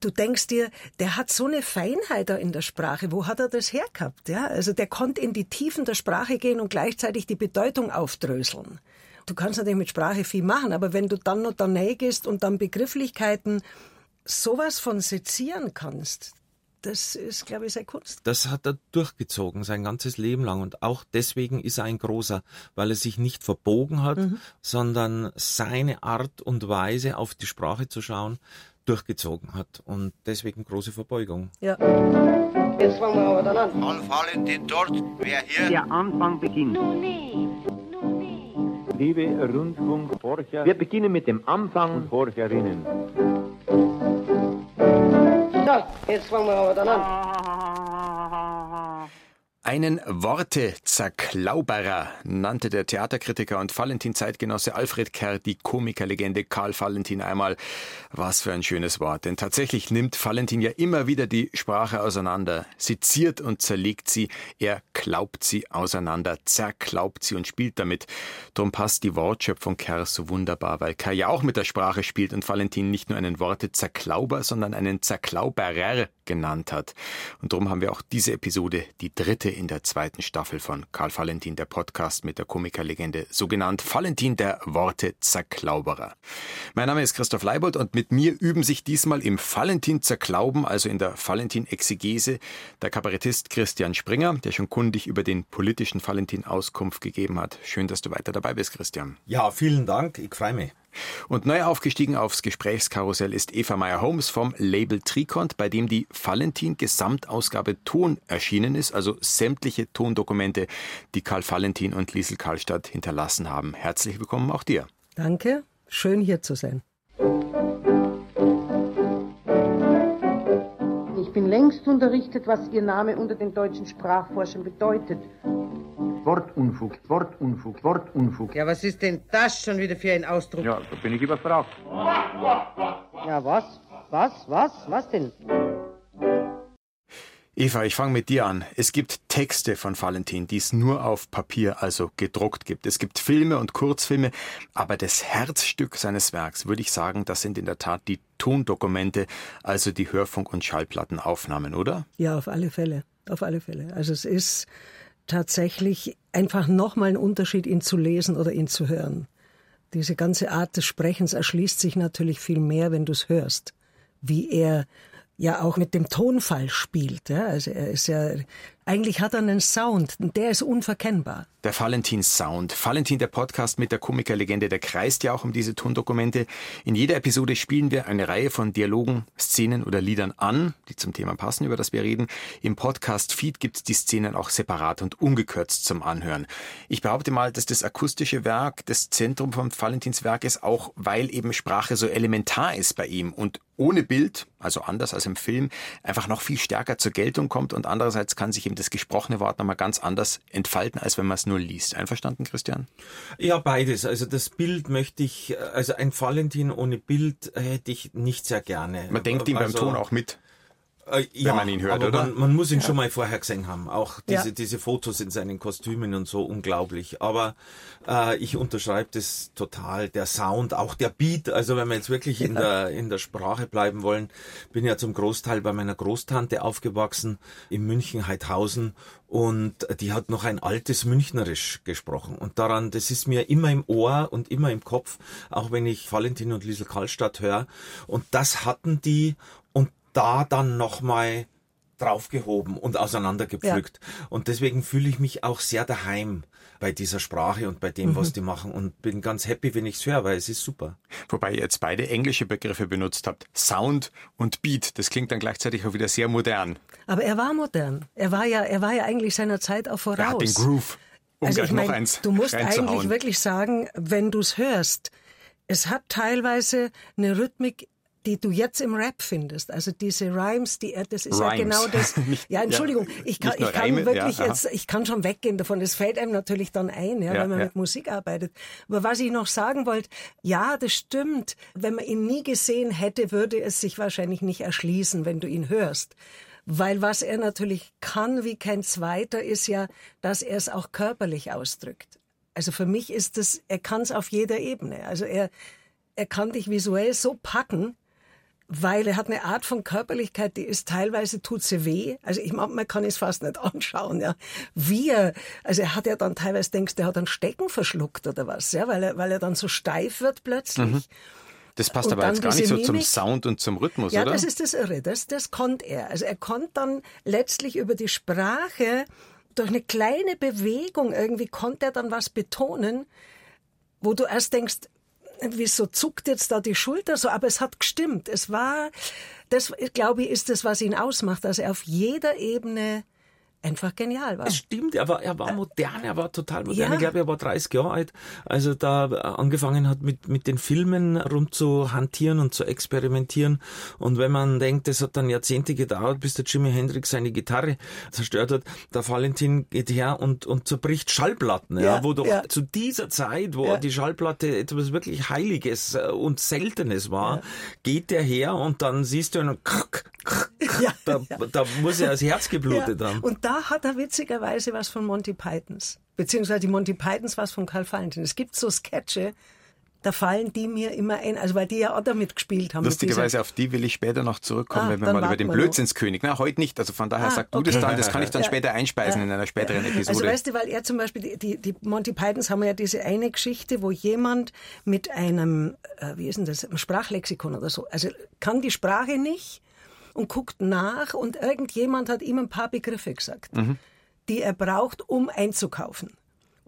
du denkst dir, der hat so eine Feinheit da in der Sprache. Wo hat er das hergehabt? Ja, also der konnte in die Tiefen der Sprache gehen und gleichzeitig die Bedeutung aufdröseln. Du kannst natürlich mit Sprache viel machen, aber wenn du dann noch daneben gehst und dann Begrifflichkeiten sowas von sezieren kannst, das ist, glaube ich, seine Kunst. Das hat er durchgezogen, sein ganzes Leben lang. Und auch deswegen ist er ein großer, weil er sich nicht verbogen hat, mhm. sondern seine Art und Weise auf die Sprache zu schauen, durchgezogen hat. Und deswegen große Verbeugung. Ja. Jetzt fangen wir aber dann an. Anfallen die dort, wer hier. Der Anfang beginnt. Liebe Rundfunkforscher, wir beginnen mit dem Anfang und Forscherinnen. So, jetzt fangen wir aber dann an. Einen Worte-Zerklauberer nannte der Theaterkritiker und Valentin-Zeitgenosse Alfred Kerr die Komikerlegende Karl Valentin einmal. Was für ein schönes Wort. Denn tatsächlich nimmt Valentin ja immer wieder die Sprache auseinander, seziert und zerlegt sie, er klaubt sie auseinander, zerklaubt sie und spielt damit. Drum passt die Wortschöpfung Kerr so wunderbar, weil Kerr ja auch mit der Sprache spielt und Valentin nicht nur einen Worte-Zerklauber, sondern einen Zerklauberer genannt hat. Und darum haben wir auch diese Episode, die dritte in der zweiten Staffel von Karl Valentin, der Podcast mit der Komikerlegende, so genannt Valentin der Worte Zerklauberer. Mein Name ist Christoph Leibold und mit mir üben sich diesmal im Valentin Zerklauben, also in der Valentin Exegese, der Kabarettist Christian Springer, der schon kundig über den politischen Valentin Auskunft gegeben hat. Schön, dass du weiter dabei bist, Christian. Ja, vielen Dank. Ich freue mich. Und neu aufgestiegen aufs Gesprächskarussell ist Eva Meyer-Holmes vom Label Tricont, bei dem die Valentin Gesamtausgabe Ton erschienen ist, also sämtliche Tondokumente, die Karl Valentin und Liesel Karlstadt hinterlassen haben. Herzlich willkommen auch dir. Danke, schön hier zu sein. Ich bin längst unterrichtet, was Ihr Name unter den deutschen Sprachforschern bedeutet. Wortunfug, Wortunfug, Wortunfug. Ja, was ist denn das schon wieder für ein Ausdruck? Ja, da bin ich überfragt. Ja, was? Was? Was? Was denn? Eva, ich fange mit dir an. Es gibt Texte von Valentin, die es nur auf Papier, also gedruckt gibt. Es gibt Filme und Kurzfilme, aber das Herzstück seines Werks, würde ich sagen, das sind in der Tat die Tondokumente, also die Hörfunk- und Schallplattenaufnahmen, oder? Ja, auf alle Fälle. Auf alle Fälle. Also es ist tatsächlich einfach nochmal ein Unterschied, ihn zu lesen oder ihn zu hören. Diese ganze Art des Sprechens erschließt sich natürlich viel mehr, wenn du es hörst, wie er ja auch mit dem Tonfall spielt. Ja? Also er ist ja eigentlich hat er einen Sound, der ist unverkennbar. Der Valentin-Sound. Valentin, der Podcast mit der Komikerlegende, der kreist ja auch um diese Tondokumente. In jeder Episode spielen wir eine Reihe von Dialogen, Szenen oder Liedern an, die zum Thema passen, über das wir reden. Im Podcast-Feed gibt's die Szenen auch separat und ungekürzt zum Anhören. Ich behaupte mal, dass das akustische Werk das Zentrum vom Valentins Werk ist, auch weil eben Sprache so elementar ist bei ihm und ohne Bild, also anders als im Film, einfach noch viel stärker zur Geltung kommt und andererseits kann sich eben das gesprochene Wort nochmal ganz anders entfalten, als wenn man es nur liest. Einverstanden, Christian? Ja, beides. Also das Bild möchte ich, also ein Valentin ohne Bild hätte ich nicht sehr gerne. Man denkt ihm also, beim Ton auch mit. Äh, ja, wenn man ihn hört, oder? Man, man, muss ihn ja. schon mal vorher gesehen haben. Auch diese, ja. diese Fotos in seinen Kostümen und so unglaublich. Aber äh, ich unterschreibe das total. Der Sound, auch der Beat. Also wenn wir jetzt wirklich in der in der Sprache bleiben wollen, bin ja zum Großteil bei meiner Großtante aufgewachsen in München Heidhausen und die hat noch ein altes Münchnerisch gesprochen. Und daran, das ist mir immer im Ohr und immer im Kopf, auch wenn ich Valentin und Liesel Karlstadt höre. Und das hatten die da dann nochmal draufgehoben und auseinandergepflückt. Ja. Und deswegen fühle ich mich auch sehr daheim bei dieser Sprache und bei dem, mhm. was die machen und bin ganz happy, wenn ich es höre, weil es ist super. Wobei ihr jetzt beide englische Begriffe benutzt habt. Sound und Beat, das klingt dann gleichzeitig auch wieder sehr modern. Aber er war modern. Er war ja, er war ja eigentlich seiner Zeit auch voraus. Er hat den Groove. Um also ich meine, du musst eigentlich wirklich sagen, wenn du es hörst, es hat teilweise eine Rhythmik die du jetzt im Rap findest. Also diese Rhymes, die das ist Rhymes. ja genau das. ja, Entschuldigung, ja, ich kann, ich kann Reime, wirklich ja, jetzt, ich kann schon weggehen davon. Das fällt einem natürlich dann ein, ja, ja wenn man mit Musik arbeitet. Aber was ich noch sagen wollte, ja, das stimmt. Wenn man ihn nie gesehen hätte, würde es sich wahrscheinlich nicht erschließen, wenn du ihn hörst. Weil was er natürlich kann wie kein zweiter, ist ja, dass er es auch körperlich ausdrückt. Also für mich ist es, er kann es auf jeder Ebene. Also er, er kann dich visuell so packen, weil er hat eine Art von Körperlichkeit, die ist teilweise tut sie weh. Also ich man kann es fast nicht anschauen, ja. Wie er, also er hat ja dann teilweise denkst, der hat einen Stecken verschluckt oder was, ja, weil er, weil er dann so steif wird plötzlich. Mhm. Das passt und aber jetzt gar nicht so Mimik. zum Sound und zum Rhythmus, ja, oder? Ja, das ist das Irre. Das, das konnte er. Also er konnte dann letztlich über die Sprache durch eine kleine Bewegung irgendwie konnte er dann was betonen, wo du erst denkst, wieso zuckt jetzt da die Schulter so? Aber es hat gestimmt. Es war, das glaube ich, ist das, was ihn ausmacht, dass er auf jeder Ebene einfach genial war. Es stimmt, er war, er war modern, er war total modern. Ja. Ich glaube, er war 30 Jahre alt, als er da angefangen hat, mit, mit den Filmen rumzuhantieren und zu experimentieren. Und wenn man denkt, es hat dann Jahrzehnte gedauert, bis der Jimi Hendrix seine Gitarre zerstört hat, der Valentin geht her und, und zerbricht Schallplatten, ja, ja wo doch ja. zu dieser Zeit, wo die Schallplatte etwas wirklich Heiliges äh, und Seltenes war, geht der her und dann siehst du einen da, da muss er das Herz geblutet haben. Und da hat er witzigerweise was von Monty Pythons. Beziehungsweise die Monty Pythons was von Karl Valentin. Es gibt so Sketche, da fallen die mir immer ein, also weil die ja auch damit gespielt haben. Lustigerweise auf die will ich später noch zurückkommen, ah, wenn wir mal über den Blödsinnskönig. Na, heute nicht. Also von daher ah, sag du okay. das dann, das kann ich dann ja. später einspeisen ja. in einer späteren Episode. Also weißt du, weil er zum Beispiel, die, die, die Monty Pythons haben ja diese eine Geschichte, wo jemand mit einem, äh, wie ist denn das, einem Sprachlexikon oder so, also kann die Sprache nicht und guckt nach und irgendjemand hat ihm ein paar Begriffe gesagt, mhm. die er braucht, um einzukaufen.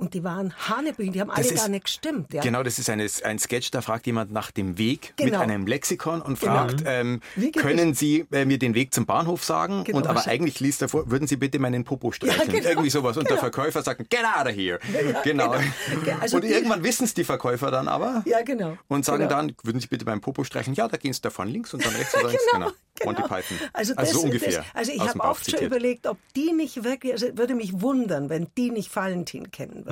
Und die waren Hanebüchen, die haben alle ist, gar nicht gestimmt. Ja? Genau, das ist eine, ein Sketch, da fragt jemand nach dem Weg genau. mit einem Lexikon und genau. fragt, ähm, können Sie äh, mir den Weg zum Bahnhof sagen? Genau, und aber eigentlich liest er vor, würden Sie bitte meinen Popo streicheln? Ja, genau. Irgendwie sowas. Und der genau. Verkäufer sagt, get out of here. Ja, genau. genau. Also und irgendwann wissen es die Verkäufer dann aber. Ja, genau. Und sagen dann, würden Sie bitte meinen Popo streicheln? Ja, da gehen Sie davon links und dann rechts oder links. genau. Monty Python. Also, das, also so ungefähr. Das, also ich habe oft schon überlegt, ob die nicht wirklich, also würde mich wundern, wenn die nicht Valentin kennen würden.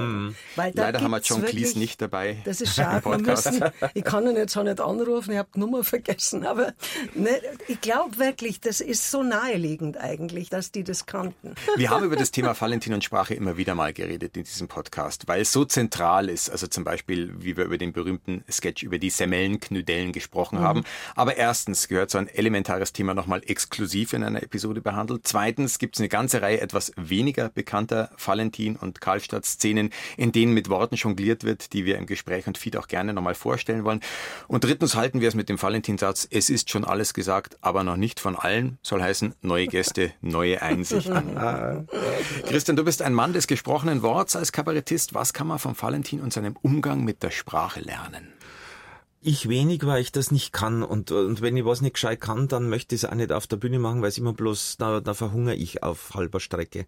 Weil Leider haben wir John Cleese nicht dabei. Das ist schade. Müssen, ich kann ihn jetzt auch nicht anrufen, ich habe die Nummer vergessen. Aber ne, ich glaube wirklich, das ist so naheliegend eigentlich, dass die das kannten. Wir haben über das Thema Valentin und Sprache immer wieder mal geredet in diesem Podcast, weil es so zentral ist. Also zum Beispiel, wie wir über den berühmten Sketch über die Semmelnknüdellen gesprochen mhm. haben. Aber erstens gehört so ein elementares Thema nochmal exklusiv in einer Episode behandelt. Zweitens gibt es eine ganze Reihe etwas weniger bekannter Valentin- und Karlstadt-Szenen, in denen mit Worten jongliert wird, die wir im Gespräch und Feed auch gerne nochmal vorstellen wollen. Und drittens halten wir es mit dem Valentinsatz, es ist schon alles gesagt, aber noch nicht von allen, soll heißen, neue Gäste, neue Einsichten. Christian, du bist ein Mann des gesprochenen Worts als Kabarettist. Was kann man vom Valentin und seinem Umgang mit der Sprache lernen? Ich wenig, weil ich das nicht kann. Und, und wenn ich was nicht gescheit kann, dann möchte ich es auch nicht auf der Bühne machen, weil es immer bloß, da, da verhungere ich auf halber Strecke.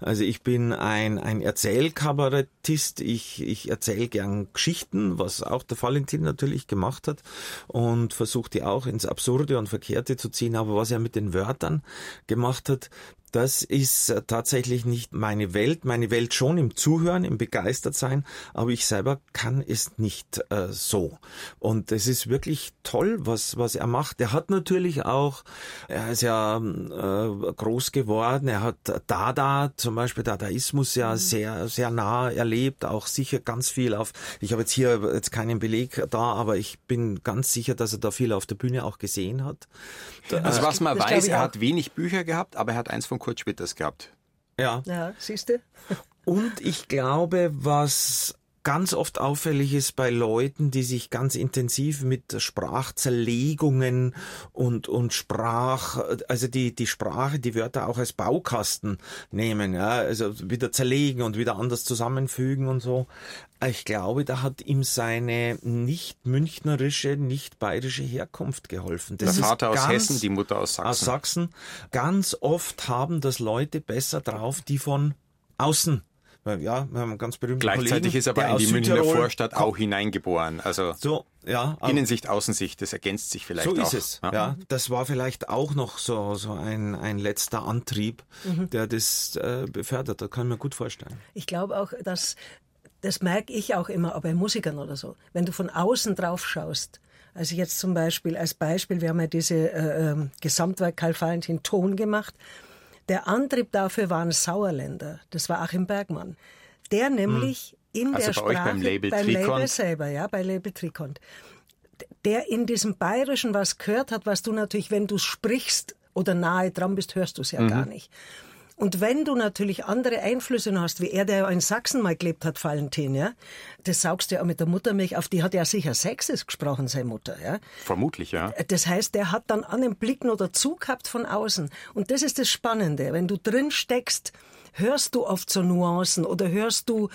Also ich bin ein, ein Erzählkabarettist. Ich, ich erzähle gern Geschichten, was auch der Valentin natürlich gemacht hat. Und versuche die auch ins Absurde und Verkehrte zu ziehen. Aber was er mit den Wörtern gemacht hat, das ist äh, tatsächlich nicht meine Welt. Meine Welt schon im Zuhören, im Begeistertsein, aber ich selber kann es nicht äh, so. Und es ist wirklich toll, was, was er macht. Er hat natürlich auch, er ist ja äh, groß geworden, er hat Dada, zum Beispiel Dadaismus ja mhm. sehr, sehr nah erlebt, auch sicher ganz viel auf, ich habe jetzt hier jetzt keinen Beleg da, aber ich bin ganz sicher, dass er da viel auf der Bühne auch gesehen hat. Also was man weiß, er hat wenig Bücher gehabt, aber er hat eins von Kurt Schwitters gehabt. Ja. Ja, siehst du? Und ich glaube, was ganz oft auffällig ist bei Leuten, die sich ganz intensiv mit Sprachzerlegungen und, und Sprach, also die, die Sprache, die Wörter auch als Baukasten nehmen, ja, also wieder zerlegen und wieder anders zusammenfügen und so. Ich glaube, da hat ihm seine nicht münchnerische, nicht bayerische Herkunft geholfen. Das Der Vater aus Hessen, die Mutter aus Sachsen. Aus Sachsen. Ganz oft haben das Leute besser drauf, die von außen ja, wir haben einen ganz berühmten Gleichzeitig Kollegen, ist aber in die Münchner Vorstadt auch hineingeboren. Also so, ja, Innensicht, Außensicht, das ergänzt sich vielleicht auch. So ist es. Ja. ja. das war vielleicht auch noch so so ein ein letzter Antrieb, mhm. der das äh, befördert. Da kann ich mir gut vorstellen. Ich glaube auch, dass das merke ich auch immer, auch bei Musikern oder so. Wenn du von außen drauf schaust, also jetzt zum Beispiel als Beispiel, wir haben ja diese äh, ähm, Gesamtwerk Karl Valentin Ton gemacht. Der Antrieb dafür waren Sauerländer. Das war Achim Bergmann. Der nämlich hm. in also der Sprache, beim Label, beim Label selber, ja, bei Label Trikont der in diesem Bayerischen was gehört hat, was du natürlich, wenn du sprichst oder nahe dran bist, hörst du es ja mhm. gar nicht. Und wenn du natürlich andere Einflüsse noch hast, wie er, der ja in Sachsen mal gelebt hat, Valentin, ja, das saugst du ja auch mit der Muttermilch auf, die hat ja sicher Sächsisch gesprochen, seine Mutter, ja. Vermutlich, ja. Das heißt, der hat dann an den Blick noch dazu gehabt von außen. Und das ist das Spannende. Wenn du drin steckst, hörst du oft so Nuancen oder hörst du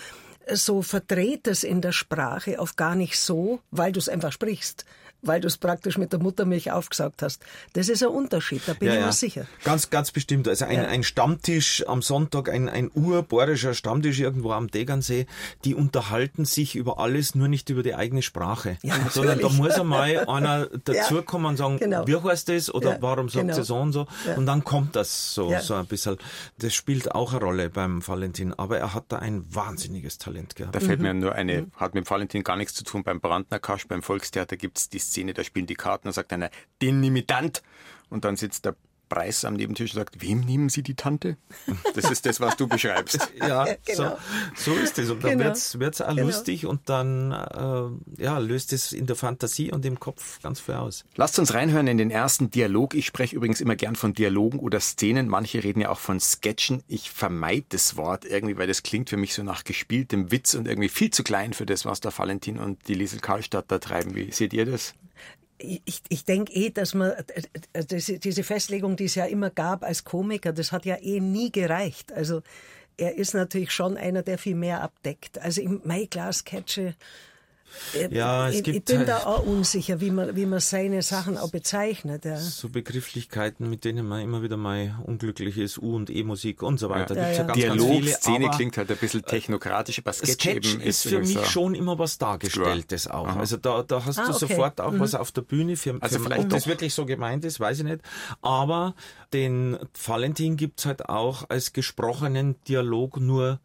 so Verdrehtes in der Sprache oft gar nicht so, weil du es einfach sprichst weil du es praktisch mit der Muttermilch aufgesagt hast. Das ist ein Unterschied, da bin ja, ich mir sicher. Ganz, ganz bestimmt. Also ein, ja. ein Stammtisch am Sonntag, ein, ein urbohrischer Stammtisch irgendwo am Degernsee, die unterhalten sich über alles, nur nicht über die eigene Sprache. Ja, Sondern da muss einmal einer dazukommen und sagen, genau. wie heißt das oder warum sagt genau. sie so und so. Und dann kommt das so, so ein bisschen. Das spielt auch eine Rolle beim Valentin, aber er hat da ein wahnsinniges Talent gehabt. Da fällt mhm. mir nur eine, mhm. hat mit dem Valentin gar nichts zu tun. Beim Brandner Kasch, beim Volkstheater gibt's die Szene, da spielen die Karten und sagt einer, den nehme ich Tant. Und dann sitzt der Preis am Nebentisch und sagt, wem nehmen Sie die Tante? Das ist das, was du beschreibst. ja, genau. so, so ist es. Und dann genau. wird es auch genau. lustig und dann äh, ja, löst es in der Fantasie und im Kopf ganz viel aus. Lasst uns reinhören in den ersten Dialog. Ich spreche übrigens immer gern von Dialogen oder Szenen. Manche reden ja auch von Sketchen. Ich vermeide das Wort irgendwie, weil das klingt für mich so nach gespieltem Witz und irgendwie viel zu klein für das, was der Valentin und die Liesel Karlstadt da treiben. Wie seht ihr das? Ich, ich denke eh, dass man äh, diese Festlegung, die es ja immer gab als Komiker, das hat ja eh nie gereicht. Also er ist natürlich schon einer, der viel mehr abdeckt. Also im My Glass Catcher äh, ja, es ich, gibt, ich bin da auch unsicher, wie man, wie man seine Sachen auch bezeichnet. Ja. So Begrifflichkeiten, mit denen man immer wieder mal unglücklich ist, U- und E-Musik und so weiter. Ja. Ja, ja. Ganz, Dialog, ganz viele, Szene klingt halt ein bisschen technokratisch, aber Sketch, Sketch eben ist, ist für mich so schon immer was Dargestelltes auch. Aha. Also da, da hast ah, du okay. sofort auch mhm. was auf der Bühne. Für, also für, vielleicht ob das wirklich so gemeint ist, weiß ich nicht. Aber den Valentin gibt's halt auch als gesprochenen Dialog nur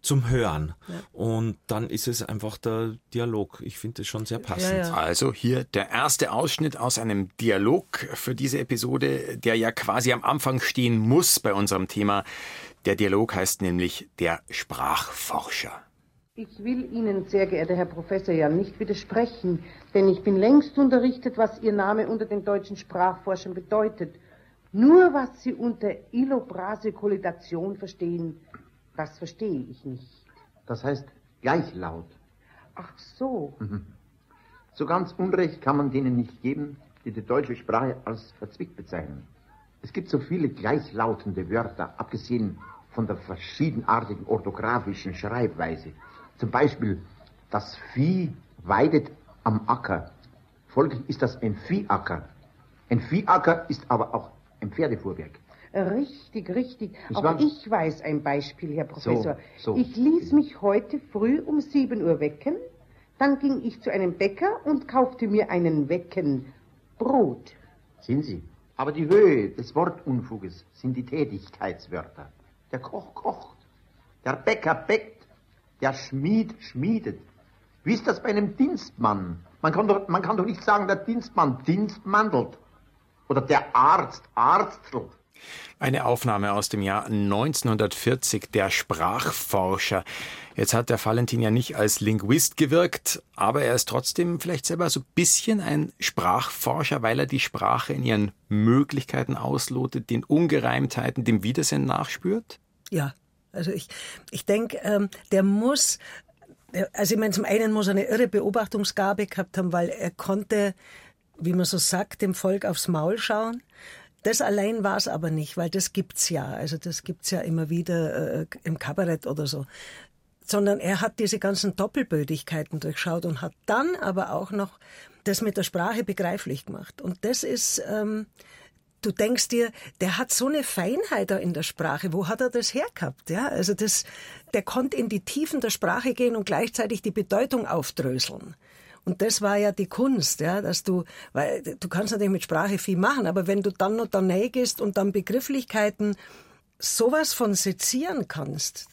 zum Hören. Und dann ist es einfach der Dialog Dialog. Ich finde das schon sehr passend. Ja, ja. Also hier der erste Ausschnitt aus einem Dialog für diese Episode, der ja quasi am Anfang stehen muss bei unserem Thema. Der Dialog heißt nämlich der Sprachforscher. Ich will Ihnen, sehr geehrter Herr Professor, ja nicht widersprechen, denn ich bin längst unterrichtet, was Ihr Name unter den deutschen Sprachforschern bedeutet. Nur was Sie unter Illobrasekolidation verstehen, das verstehe ich nicht. Das heißt Gleichlaut. Ach so. Mhm. So ganz Unrecht kann man denen nicht geben, die die deutsche Sprache als verzwickt bezeichnen. Es gibt so viele gleichlautende Wörter, abgesehen von der verschiedenartigen orthografischen Schreibweise. Zum Beispiel, das Vieh weidet am Acker. Folglich ist das ein Viehacker. Ein Viehacker ist aber auch ein Pferdefuhrwerk. Richtig, richtig. Ich Auch ich weiß ein Beispiel, Herr Professor. So, so. Ich ließ mich heute früh um sieben Uhr wecken, dann ging ich zu einem Bäcker und kaufte mir einen Wecken Brot. Sind Sie? Aber die Höhe des Wortunfuges sind die Tätigkeitswörter. Der Koch kocht, der Bäcker bäckt, der Schmied schmiedet. Wie ist das bei einem Dienstmann? Man kann doch, man kann doch nicht sagen, der Dienstmann dienstmandelt. Oder der Arzt arztelt. Eine Aufnahme aus dem Jahr 1940, der Sprachforscher. Jetzt hat der Valentin ja nicht als Linguist gewirkt, aber er ist trotzdem vielleicht selber so ein bisschen ein Sprachforscher, weil er die Sprache in ihren Möglichkeiten auslotet, den Ungereimtheiten, dem Widersinn nachspürt? Ja, also ich, ich denke, ähm, der muss, also ich meine, zum einen muss er eine irre Beobachtungsgabe gehabt haben, weil er konnte, wie man so sagt, dem Volk aufs Maul schauen. Das allein war es aber nicht, weil das gibt's ja. Also das gibt's ja immer wieder äh, im Kabarett oder so. Sondern er hat diese ganzen Doppelbödigkeiten durchschaut und hat dann aber auch noch das mit der Sprache begreiflich gemacht. Und das ist, ähm, du denkst dir, der hat so eine Feinheit da in der Sprache. Wo hat er das hergehabt? Ja, also das, der konnte in die Tiefen der Sprache gehen und gleichzeitig die Bedeutung aufdröseln. Und das war ja die Kunst, ja, dass du, weil du kannst natürlich mit Sprache viel machen, aber wenn du dann noch daneben gehst und dann Begrifflichkeiten sowas von sezieren kannst,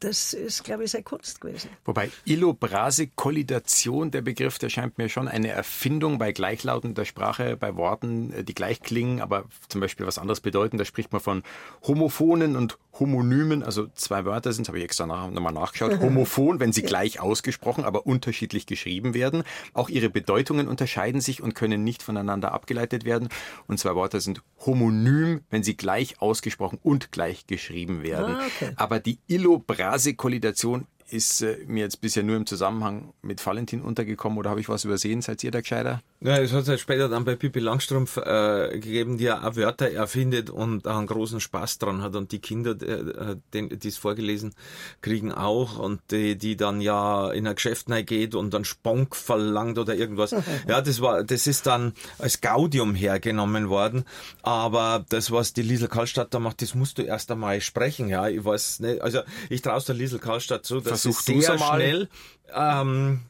das ist, glaube ich, seine Kunst gewesen. Wobei Illobrase-Kollidation, der Begriff, der scheint mir schon eine Erfindung bei gleichlautender Sprache, bei Worten, äh, die gleich klingen, aber zum Beispiel was anderes bedeuten. Da spricht man von Homophonen und Homonymen, also zwei Wörter sind, habe ich extra nach, nochmal nachgeschaut. Homophon, wenn sie gleich ausgesprochen, aber unterschiedlich geschrieben werden. Auch ihre Bedeutungen unterscheiden sich und können nicht voneinander abgeleitet werden. Und zwei Wörter sind homonym, wenn sie gleich ausgesprochen und gleich geschrieben werden. Ah, okay. Aber die Illobrase-Kollidation ist äh, mir jetzt bisher nur im Zusammenhang mit Valentin untergekommen oder habe ich was übersehen? Seid ihr da gescheiter? Ja, es hat es halt später dann bei Pippi Langstrumpf äh, gegeben, die ja auch Wörter erfindet und auch einen großen Spaß dran hat und die Kinder, äh, die es vorgelesen kriegen auch und die, die dann ja in ein Geschäft geht und dann Sponk verlangt oder irgendwas. ja, das war, das ist dann als Gaudium hergenommen worden, aber das, was die Liesel Karlstadt da macht, das musst du erst einmal sprechen, ja, ich weiß nicht, also ich traue der Liesel Karlstadt zu, dass Versuch sie sehr schnell ähm,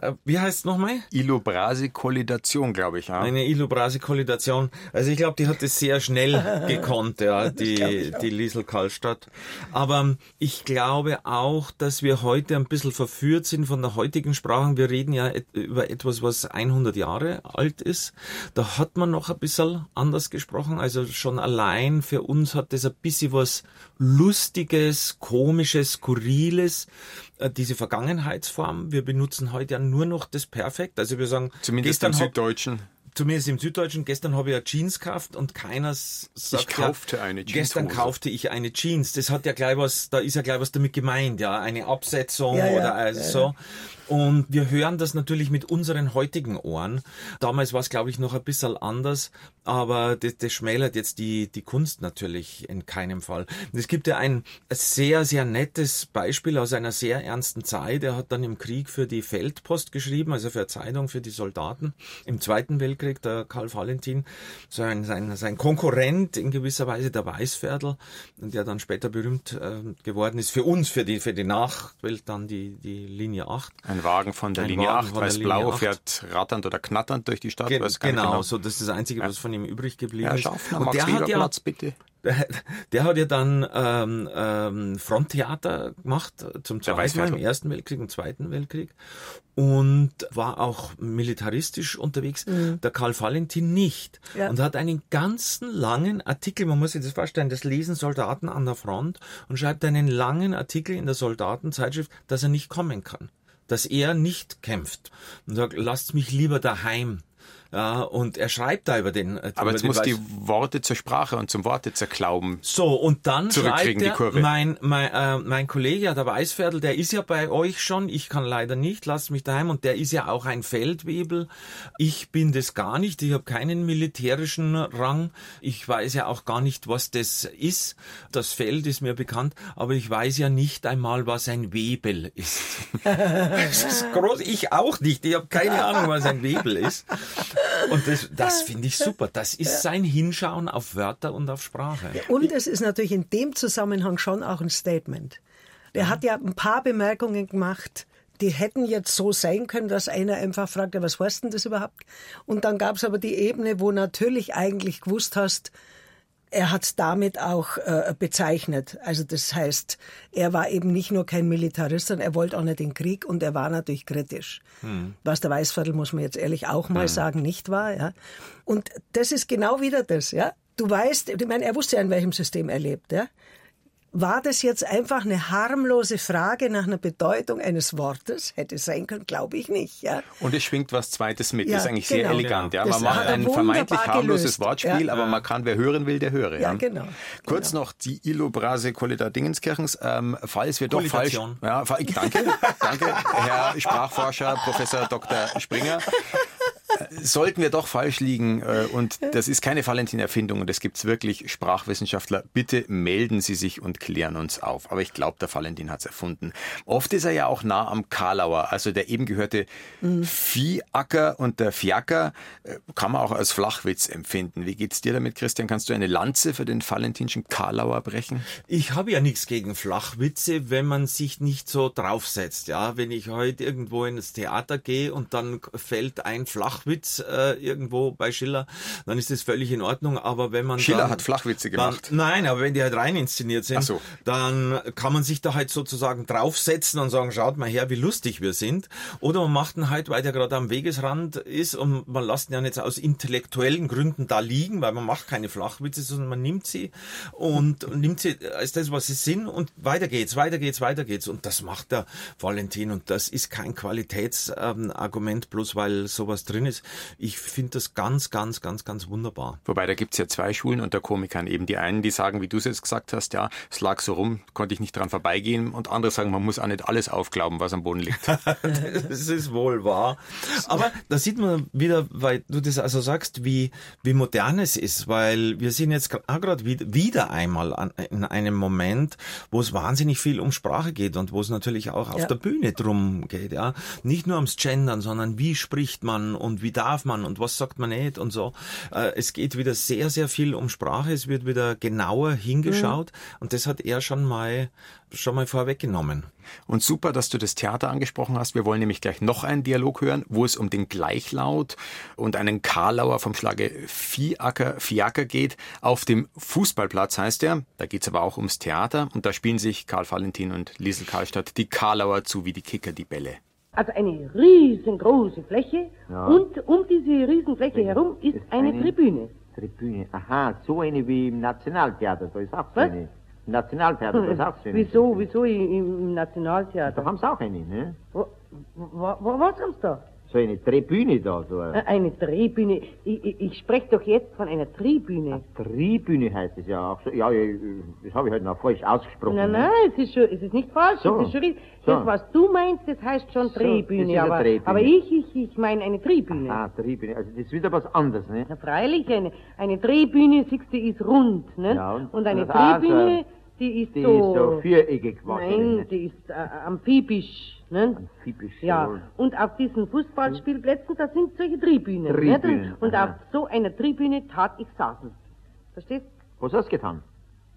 äh, wie heißt es nochmal? Ilobrasi-Kollidation, glaube ich. Ja. Eine Ilobrasi-Kollidation. Also ich glaube, die hat es sehr schnell gekonnt, ja, die, die Liesel Karlstadt. Aber ich glaube auch, dass wir heute ein bisschen verführt sind von der heutigen Sprache. Wir reden ja über etwas, was 100 Jahre alt ist. Da hat man noch ein bisschen anders gesprochen. Also schon allein für uns hat das ein bisschen was Lustiges, Komisches, Skurriles. Äh, diese Vergangenheitsform. Wir benutzen heute ja nur noch das Perfekt. Also wir sagen, zumindest im Süddeutschen. Zumindest im Süddeutschen. Gestern habe ich ja Jeans gekauft und keiner sagt Ich kaufte ja, eine Jeans. Gestern kaufte ich eine Jeans. Das hat ja gleich was, da ist ja gleich was damit gemeint, ja. Eine Absetzung ja, ja, oder also ja, so. Und wir hören das natürlich mit unseren heutigen Ohren. Damals war es, glaube ich, noch ein bisschen anders, aber das, das schmälert jetzt die, die Kunst natürlich in keinem Fall. Es gibt ja ein sehr, sehr nettes Beispiel aus einer sehr ernsten Zeit. Er hat dann im Krieg für die Feldpost geschrieben, also für eine Zeitung für die Soldaten im Zweiten Weltkrieg, der Karl Valentin, sein, sein, sein Konkurrent in gewisser Weise, der Weißviertel, der dann später berühmt äh, geworden ist für uns, für die, für die Nachwelt dann die, die Linie 8. Ein ein Wagen von der ein Linie Wagen 8, weiß-blau, fährt ratternd oder knatternd durch die Stadt. Ge genau, genau, so das ist das Einzige, was von ihm übrig geblieben ist. Schaffner, Und der hat ja, Platz, bitte. Der, der, hat ja dann ähm, ähm, Fronttheater gemacht zum zweiten Mal, im Ersten Weltkrieg und Zweiten Weltkrieg und war auch militaristisch unterwegs. Mhm. Der Karl Valentin nicht. Ja. Und hat einen ganzen langen Artikel, man muss sich das vorstellen, das lesen Soldaten an der Front und schreibt einen langen Artikel in der Soldatenzeitschrift, dass er nicht kommen kann dass er nicht kämpft und sagt, lasst mich lieber daheim. Ja, und er schreibt da über den. Äh, Aber jetzt muss die Worte zur Sprache und zum Worte zerklauben. So, und dann schreibt er, mein, mein, äh, mein Kollege, der Weißviertel, der ist ja bei euch schon, ich kann leider nicht, lasst mich daheim, und der ist ja auch ein Feldwebel. Ich bin das gar nicht, ich habe keinen militärischen Rang. Ich weiß ja auch gar nicht, was das ist. Das Feld ist mir bekannt, aber ich weiß ja nicht einmal, was ein Webel ist. das ist groß, ich auch nicht, ich habe keine Ahnung, was ein Webel ist. Und das, das finde ich super. Das ist sein Hinschauen auf Wörter und auf Sprache. Und es ist natürlich in dem Zusammenhang schon auch ein Statement. Der hat ja ein paar Bemerkungen gemacht, die hätten jetzt so sein können, dass einer einfach fragt, was heißt denn das überhaupt? Und dann gab es aber die Ebene, wo natürlich eigentlich gewusst hast, er hat damit auch äh, bezeichnet. Also das heißt, er war eben nicht nur kein Militarist, sondern er wollte auch nicht den Krieg und er war natürlich kritisch. Hm. Was der Weißviertel, muss man jetzt ehrlich auch mal hm. sagen, nicht war. Ja. Und das ist genau wieder das. Ja. Du weißt, ich meine, er wusste ja, in welchem System er lebt. Ja. War das jetzt einfach eine harmlose Frage nach einer Bedeutung eines Wortes? Hätte sein können, glaube ich nicht. Ja. Und es schwingt was Zweites mit. Ja, das ist eigentlich genau. sehr elegant. Ja. Man macht ein vermeintlich harmloses gelöst. Wortspiel, ja. aber man kann, wer hören will, der höre. Ja, genau. Kurz genau. noch die Illobrase Qualita Dingenskirchens. Ähm, falls wir doch falsch... Ja, danke, danke, Herr Sprachforscher, Professor Dr. Springer sollten wir doch falsch liegen äh, und das ist keine Valentin-Erfindung und es gibt wirklich Sprachwissenschaftler, bitte melden Sie sich und klären uns auf. Aber ich glaube, der Valentin hat es erfunden. Oft ist er ja auch nah am Karlauer, also der eben gehörte mhm. Viehacker und der Fiaker äh, kann man auch als Flachwitz empfinden. Wie geht's dir damit, Christian? Kannst du eine Lanze für den valentinschen Karlauer brechen? Ich habe ja nichts gegen Flachwitze, wenn man sich nicht so draufsetzt. Ja, wenn ich heute irgendwo ins Theater gehe und dann fällt ein Flachwitz Flachwitz äh, irgendwo bei Schiller, dann ist das völlig in Ordnung. Aber wenn man Schiller dann, hat Flachwitze gemacht. Dann, nein, aber wenn die halt rein inszeniert sind, so. dann kann man sich da halt sozusagen draufsetzen und sagen, schaut mal her, wie lustig wir sind. Oder man macht ihn halt, weil der gerade am Wegesrand ist und man lässt ihn ja nicht aus intellektuellen Gründen da liegen, weil man macht keine Flachwitze, sondern man nimmt sie und nimmt sie als das, was sie sind und weiter geht's, weiter geht's, weiter geht's. Und das macht der Valentin und das ist kein Qualitätsargument, ähm, bloß weil sowas drin ist. Ich finde das ganz, ganz, ganz, ganz wunderbar. Wobei, da gibt's ja zwei Schulen unter Komikern. Eben die einen, die sagen, wie du es jetzt gesagt hast, ja, es lag so rum, konnte ich nicht dran vorbeigehen. Und andere sagen, man muss auch nicht alles aufglauben, was am Boden liegt. das ist wohl wahr. Aber da sieht man wieder, weil du das also sagst, wie, wie modern es ist, weil wir sind jetzt gerade wieder einmal an, in einem Moment, wo es wahnsinnig viel um Sprache geht und wo es natürlich auch auf ja. der Bühne drum geht, ja. Nicht nur ums Gendern, sondern wie spricht man und wie darf man und was sagt man nicht und so. Äh, es geht wieder sehr, sehr viel um Sprache. Es wird wieder genauer hingeschaut mhm. und das hat er schon mal schon mal vorweggenommen. Und super, dass du das Theater angesprochen hast. Wir wollen nämlich gleich noch einen Dialog hören, wo es um den Gleichlaut und einen Karlauer vom Schlage Viehacker, Fiaker geht. Auf dem Fußballplatz heißt er. Da geht es aber auch ums Theater. Und da spielen sich Karl Valentin und Liesel Karlstadt die Karlauer zu wie die Kicker die Bälle. Also eine riesengroße Fläche ja. und um diese Riesenfläche herum ist, ist eine, eine, Tribüne. Tribüne, aha, so eine wie im Nationaltheater, da ist auch so eine. Nationaltheater, das auch schön. Wieso, wieso im Nationaltheater? Da haben sie auch eine, ne? Wo, wo, wo, was haben sie da? So eine Tribüne da, so. Eine, eine Tribüne. Ich, ich, ich spreche doch jetzt von einer Tribüne. Eine Tribüne heißt es ja auch so. Ja, das habe ich halt noch falsch ausgesprochen. Nein, ne? nein, es ist, schon, es ist nicht falsch. So. Es ist schon, so. Das, was du meinst, das heißt schon Tribüne. So, aber, Tribüne. aber ich, ich, ich meine eine Tribüne. Ah, Tribüne. Also das ist wieder was anderes, ne? Na, freilich, eine, eine Tribüne, siehst du, ist rund, ne? Ja, und, und eine Tribüne... Also die ist die so... ist so viereckig geworden. Nein, die ist äh, amphibisch. Ne? Ja. Und auf diesen Fußballspielplätzen, da sind solche Tribünen. Tribünen. Und Aha. auf so einer Tribüne tat ich saßen. Verstehst? Was hast du getan?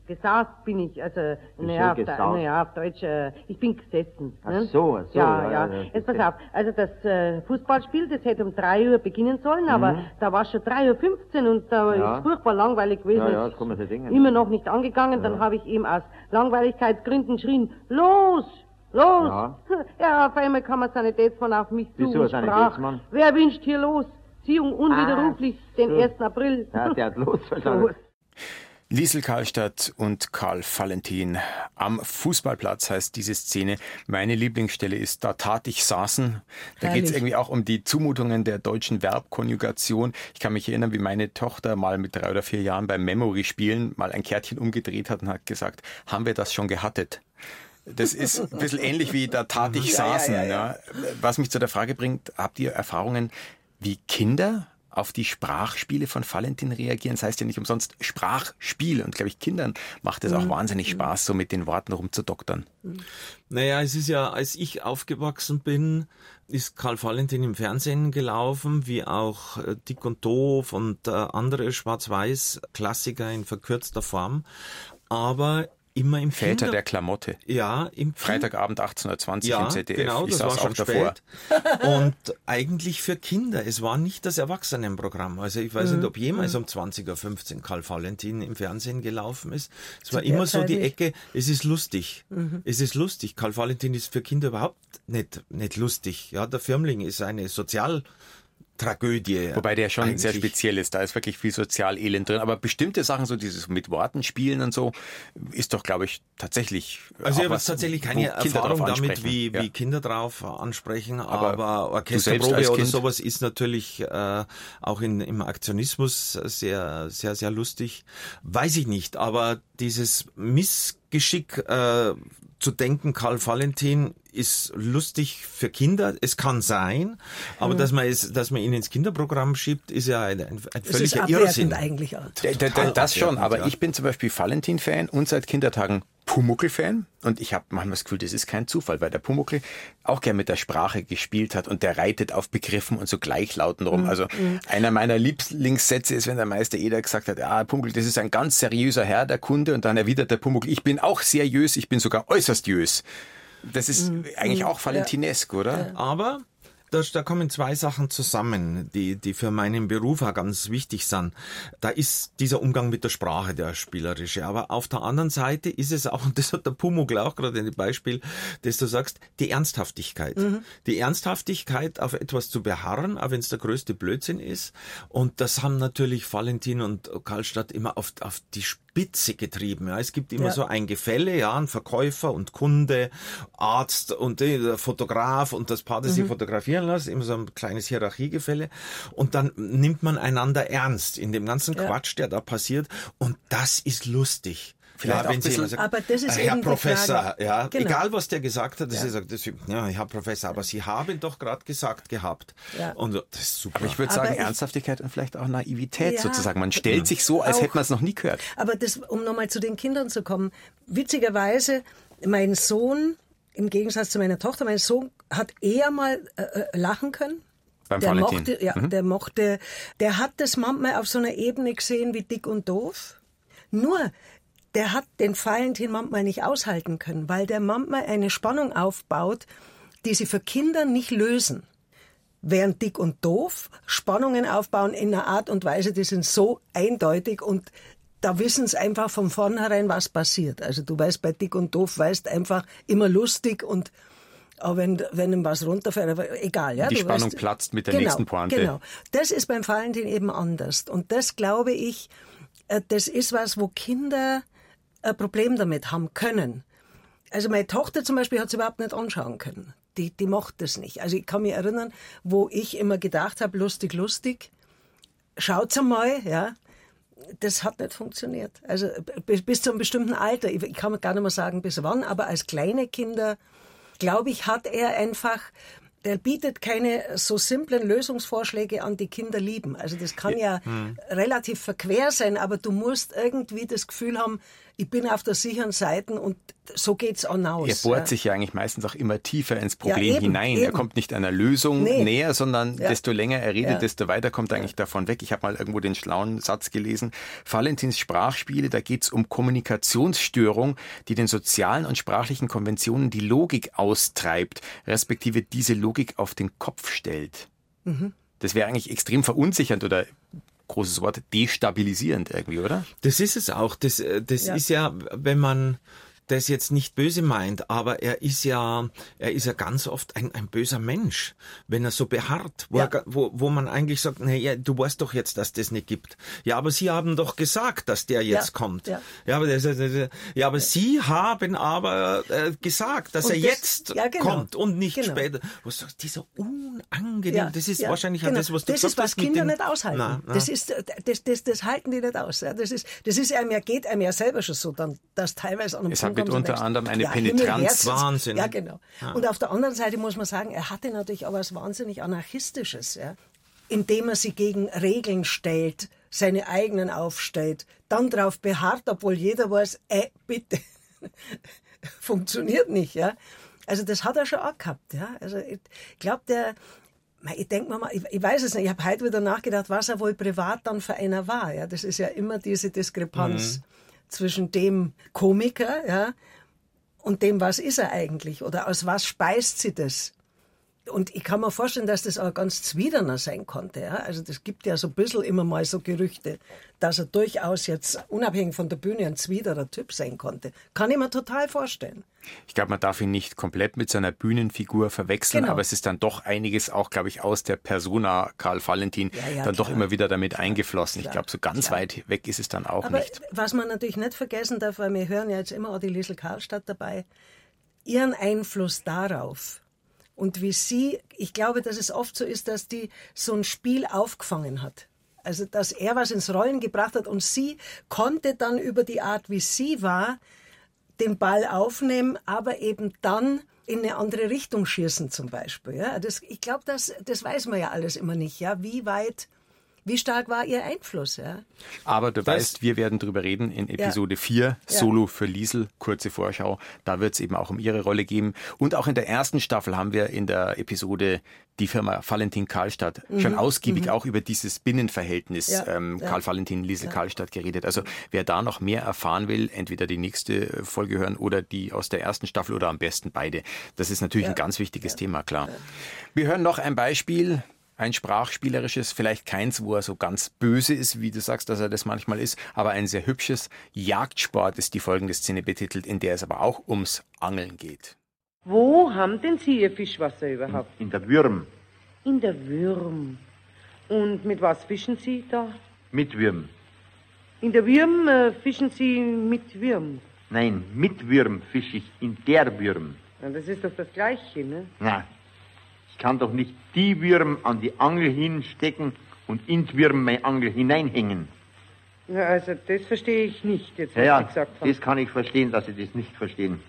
Gesaß bin ich, also, naja, auf, naja, auf Deutsch, äh, ich bin gesessen. Ach ne? so, ach so. Ja, ja. ja. Jetzt pass auf, also das äh, Fußballspiel, das hätte um drei Uhr beginnen sollen, mhm. aber da war schon drei Uhr fünfzehn und da ja. ist furchtbar langweilig gewesen. Ja, ja, das man sich denken. Immer noch nicht angegangen, dann habe ich eben aus Langweiligkeitsgründen geschrien, los! Los! Ja. ja, auf einmal kam ein Sanitätsmann auf mich zu Wieso, und sprach, wer wünscht hier los? Ziehung unwiderruflich, ah, den so. 1. April. Ja, der hat los verstanden. Liesel Karlstadt und Karl Valentin am Fußballplatz heißt diese Szene. Meine Lieblingsstelle ist Da tat ich saßen. Da geht es irgendwie auch um die Zumutungen der deutschen Verbkonjugation. Ich kann mich erinnern, wie meine Tochter mal mit drei oder vier Jahren beim Memory spielen mal ein Kärtchen umgedreht hat und hat gesagt, haben wir das schon gehattet? Das ist ein bisschen ähnlich wie da tat ich saßen. Ja, ja, ja, Was mich zu der Frage bringt, habt ihr Erfahrungen, wie Kinder auf die Sprachspiele von Valentin reagieren. Das heißt ja nicht umsonst Sprachspiel. Und glaube ich, Kindern macht es auch mhm. wahnsinnig Spaß, so mit den Worten rumzudoktern. Naja, es ist ja, als ich aufgewachsen bin, ist Karl Valentin im Fernsehen gelaufen, wie auch äh, Dick und Doof und äh, andere Schwarz-Weiß-Klassiker in verkürzter Form. Aber immer im Väter Kinder der Klamotte. Ja, im Freitagabend 1820 ja, im ZDF. Genau, das war schon davor. Spät. Und eigentlich für Kinder. Es war nicht das Erwachsenenprogramm. Also ich weiß mhm. nicht, ob jemals mhm. um 20.15 Uhr Karl Valentin im Fernsehen gelaufen ist. Es war immer so die Ecke, es ist lustig. Mhm. Es ist lustig. Karl Valentin ist für Kinder überhaupt nicht, nicht lustig. Ja, der Firmling ist eine Sozial Tragödie. Wobei der schon eigentlich. sehr speziell ist. Da ist wirklich viel Sozialelend drin. Aber bestimmte Sachen, so dieses mit Worten spielen und so, ist doch, glaube ich, tatsächlich. Also ich habe tatsächlich keine Erfahrung damit, wie, ja. wie Kinder drauf ansprechen, aber, aber Orchesterprobe oder sowas ist natürlich äh, auch in, im Aktionismus sehr, sehr, sehr lustig. Weiß ich nicht, aber dieses Missgeschick äh, zu denken, Karl Valentin ist lustig für Kinder. Es kann sein, aber mhm. dass man es, dass man ihn ins Kinderprogramm schiebt, ist ja ein, ein, ein völliger Irrsinn. eigentlich. das schon, aber ja. ich bin zum Beispiel Valentin-Fan und seit Kindertagen Pumuckel-Fan und ich habe manchmal das Gefühl, das ist kein Zufall, weil der Pumuckel auch gern mit der Sprache gespielt hat und der reitet auf Begriffen und so Gleichlauten rum. Mhm. Also mhm. einer meiner Lieblingssätze ist, wenn der Meister Eder gesagt hat, ja, Pumuckel, das ist ein ganz seriöser Herr, der Kunde und dann erwidert der Pumuckel, ich bin auch seriös, ich bin sogar äußerst jös. Das ist mhm. eigentlich mhm. auch valentinesk, oder? Aber da, da kommen zwei Sachen zusammen, die, die für meinen Beruf auch ganz wichtig sind. Da ist dieser Umgang mit der Sprache der spielerische. Aber auf der anderen Seite ist es auch, und das hat der Pumuckl auch gerade in dem Beispiel, das du sagst, die Ernsthaftigkeit. Mhm. Die Ernsthaftigkeit, auf etwas zu beharren, auch wenn es der größte Blödsinn ist. Und das haben natürlich Valentin und Karlstadt immer auf, auf die Spitze getrieben. Ja, es gibt immer ja. so ein Gefälle, ja, ein Verkäufer und Kunde, Arzt und äh, Fotograf und das Paar, das mhm. sich fotografieren lässt, immer so ein kleines Hierarchiegefälle. Und dann nimmt man einander ernst in dem ganzen ja. Quatsch, der da passiert. Und das ist lustig. Vielleicht ja, wenn Sie sagt, aber das ist Herr Professor, ja, genau. egal was der gesagt hat, dass ja. er sagt, das, ja, Herr Professor, aber Sie haben doch gerade gesagt gehabt. Ja. Und das ist super. Aber ich würde sagen, ich, Ernsthaftigkeit und vielleicht auch Naivität ja, sozusagen. Man stellt sich so, als auch, hätte man es noch nie gehört. Aber das, um nochmal zu den Kindern zu kommen, witzigerweise, mein Sohn, im Gegensatz zu meiner Tochter, mein Sohn hat eher mal äh, äh lachen können. Beim der Valentin. mochte, ja, mhm. der mochte, der hat das manchmal auf so einer Ebene gesehen wie dick und doof. Nur, der hat den Valentin manchmal nicht aushalten können, weil der manchmal eine Spannung aufbaut, die sie für Kinder nicht lösen. Während dick und doof Spannungen aufbauen in einer Art und Weise, die sind so eindeutig und da wissen es einfach von vornherein, was passiert. Also du weißt bei dick und doof, weißt einfach immer lustig und aber wenn, wenn ihm was runterfällt, aber egal. Ja, Die Spannung weißt, platzt mit der genau, nächsten Pointe. Genau. Das ist beim Valentin eben anders. Und das glaube ich, äh, das ist was, wo Kinder ein Problem damit haben können. Also meine Tochter zum Beispiel hat es überhaupt nicht anschauen können. Die, die mochte es nicht. Also ich kann mich erinnern, wo ich immer gedacht habe, lustig, lustig, schaut's einmal, ja. Das hat nicht funktioniert. Also bis, zu einem bestimmten Alter. Ich, kann gar nicht mehr sagen, bis wann, aber als kleine Kinder, glaube ich, hat er einfach der bietet keine so simplen Lösungsvorschläge an, die Kinder lieben. Also das kann ja, ja hm. relativ verquer sein, aber du musst irgendwie das Gefühl haben, ich bin auf der sicheren Seite und so geht's auch aus. Er bohrt sich ja eigentlich meistens auch immer tiefer ins Problem ja, eben, hinein. Eben. Er kommt nicht einer Lösung nee. näher, sondern ja. desto länger er redet, ja. desto weiter kommt er eigentlich davon weg. Ich habe mal irgendwo den schlauen Satz gelesen. Valentins Sprachspiele, da geht's um Kommunikationsstörung, die den sozialen und sprachlichen Konventionen die Logik austreibt, respektive diese Logik auf den Kopf stellt. Mhm. Das wäre eigentlich extrem verunsichernd oder großes Wort, destabilisierend irgendwie, oder? Das ist es auch. Das, äh, das ja. ist ja, wenn man das jetzt nicht böse meint, aber er ist ja, er ist ja ganz oft ein, ein böser Mensch, wenn er so beharrt, wo, ja. er, wo, wo man eigentlich sagt, nee, du weißt doch jetzt, dass das nicht gibt. Ja, aber Sie haben doch gesagt, dass der jetzt ja. kommt. Ja, ja aber, das, das, ja, aber Sie haben aber äh, gesagt, dass und er das, jetzt genau. kommt und nicht genau. später. Was sagst dieser unangenehm, das ist wahrscheinlich genau. das, was du Das ist, was Kinder nicht aushalten. Na, na. Das ist, das, das, das halten die nicht aus. Das ist, das ist einem ja, geht einem ja selber schon so, dann, das teilweise an einem mit unter anderem eine ja, Penetranz. Wahnsinn. Ja, genau. Ja. Und auf der anderen Seite muss man sagen, er hatte natürlich auch was wahnsinnig Anarchistisches, ja, indem er sich gegen Regeln stellt, seine eigenen aufstellt, dann darauf beharrt, obwohl jeder weiß, äh, bitte, funktioniert nicht, ja. Also das hat er schon auch gehabt, ja. Also ich glaube, der, ich denke mal, ich, ich, weiß es nicht, ich habe heute wieder nachgedacht, was er wohl privat dann für einer war. Ja, das ist ja immer diese Diskrepanz. Mhm zwischen dem Komiker, ja, und dem, was ist er eigentlich oder aus was speist sie das? Und ich kann mir vorstellen, dass das auch ganz zwiderner sein konnte. Ja? Also das gibt ja so ein bisschen immer mal so Gerüchte, dass er durchaus jetzt unabhängig von der Bühne ein zwiderer Typ sein konnte. Kann ich mir total vorstellen. Ich glaube, man darf ihn nicht komplett mit seiner Bühnenfigur verwechseln, genau. aber es ist dann doch einiges auch, glaube ich, aus der Persona Karl Valentin ja, ja, dann klar. doch immer wieder damit eingeflossen. Klar, ich glaube, so ganz klar. weit weg ist es dann auch aber nicht. Was man natürlich nicht vergessen darf, weil wir hören ja jetzt immer auch die Liesel Karlstadt dabei, ihren Einfluss darauf, und wie sie, ich glaube, dass es oft so ist, dass die so ein Spiel aufgefangen hat. Also, dass er was ins Rollen gebracht hat und sie konnte dann über die Art, wie sie war, den Ball aufnehmen, aber eben dann in eine andere Richtung schießen zum Beispiel. Ja, das, ich glaube, das, das weiß man ja alles immer nicht. Ja, wie weit wie stark war ihr Einfluss? Ja? Aber du das weißt, wir werden darüber reden in Episode ja. 4, Solo ja. für Liesel, kurze Vorschau. Da wird es eben auch um ihre Rolle gehen. Und auch in der ersten Staffel haben wir in der Episode die Firma Valentin Karlstadt mhm. schon ausgiebig mhm. auch über dieses Binnenverhältnis ja. ähm, Karl Valentin Liesel Karlstadt geredet. Also wer da noch mehr erfahren will, entweder die nächste Folge hören oder die aus der ersten Staffel oder am besten beide. Das ist natürlich ein ganz wichtiges Thema, klar. Wir hören noch ein Beispiel ein sprachspielerisches, vielleicht keins, wo er so ganz böse ist, wie du sagst, dass er das manchmal ist, aber ein sehr hübsches. Jagdsport ist die folgende Szene betitelt, in der es aber auch ums Angeln geht. Wo haben denn Sie Ihr Fischwasser überhaupt? In, der Würm. In der Würm. Und mit was fischen Sie da? Mit Würm. In der Würm äh, fischen Sie mit Würm? Nein, mit Würm fische ich in der Würm. Ja, das ist doch das Gleiche, ne? Na, kann doch nicht die Würm an die Angel hinstecken und in die Würm meine Angel hineinhängen. Ja, also das verstehe ich nicht, jetzt was ja, Sie gesagt haben. das kann ich verstehen, dass Sie das nicht verstehen.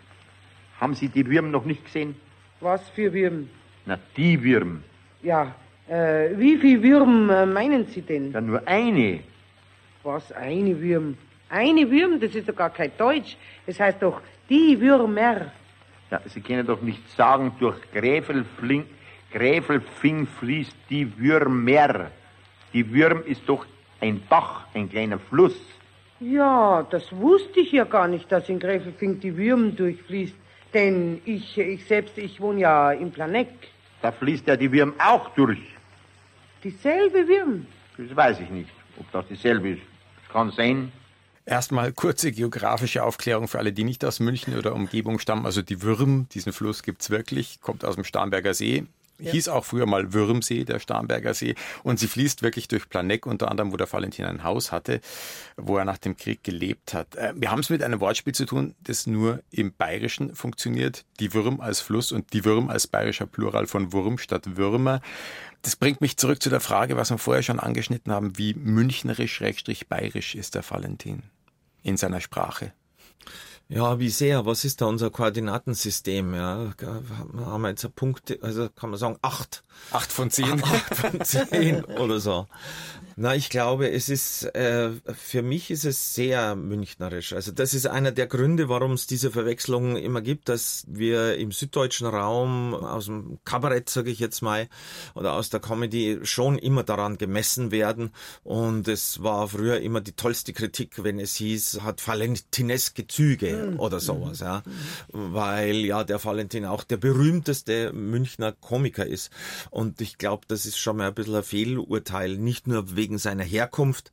Haben Sie die Würm noch nicht gesehen? Was für Würm? Na, die Würm. Ja, äh, wie viel Würm äh, meinen Sie denn? Ja, nur eine. Was, eine Würm? Eine Würm, das ist doch gar kein Deutsch. Es das heißt doch die Würmer. Ja, Sie können doch nicht sagen, durch Gräfelfling, Gräfelfing fließt die Würmer. Die Würm ist doch ein Bach, ein kleiner Fluss. Ja, das wusste ich ja gar nicht, dass in Gräfelfing die Würm durchfließt. Denn ich, ich selbst, ich wohne ja im Planeck. Da fließt ja die Würm auch durch. Dieselbe Würm? Das weiß ich nicht, ob das dieselbe ist. Das kann sein. Erstmal kurze geografische Aufklärung für alle, die nicht aus München oder Umgebung stammen. Also die Würm, diesen Fluss gibt's wirklich, kommt aus dem Starnberger See, ja. hieß auch früher mal Würmsee, der Starnberger See. Und sie fließt wirklich durch Planeck, unter anderem, wo der Valentin ein Haus hatte, wo er nach dem Krieg gelebt hat. Äh, wir haben es mit einem Wortspiel zu tun, das nur im Bayerischen funktioniert. Die Würm als Fluss und die Würm als bayerischer Plural von Wurm statt Würmer. Das bringt mich zurück zu der Frage, was wir vorher schon angeschnitten haben, wie münchnerisch-bayerisch ist der Valentin in seiner Sprache? Ja, wie sehr? Was ist da unser Koordinatensystem? Ja, haben wir jetzt einen Punkt, also kann man sagen acht. Acht von zehn. Acht von zehn oder so. Na, ich glaube, es ist, äh, für mich ist es sehr münchnerisch. Also das ist einer der Gründe, warum es diese Verwechslung immer gibt, dass wir im süddeutschen Raum aus dem Kabarett, sage ich jetzt mal, oder aus der Comedy schon immer daran gemessen werden. Und es war früher immer die tollste Kritik, wenn es hieß, hat valentineske Züge mhm. oder sowas, ja. Weil ja der Valentin auch der berühmteste Münchner Komiker ist. Und ich glaube, das ist schon mal ein bisschen ein Fehlurteil, nicht nur wegen seiner Herkunft,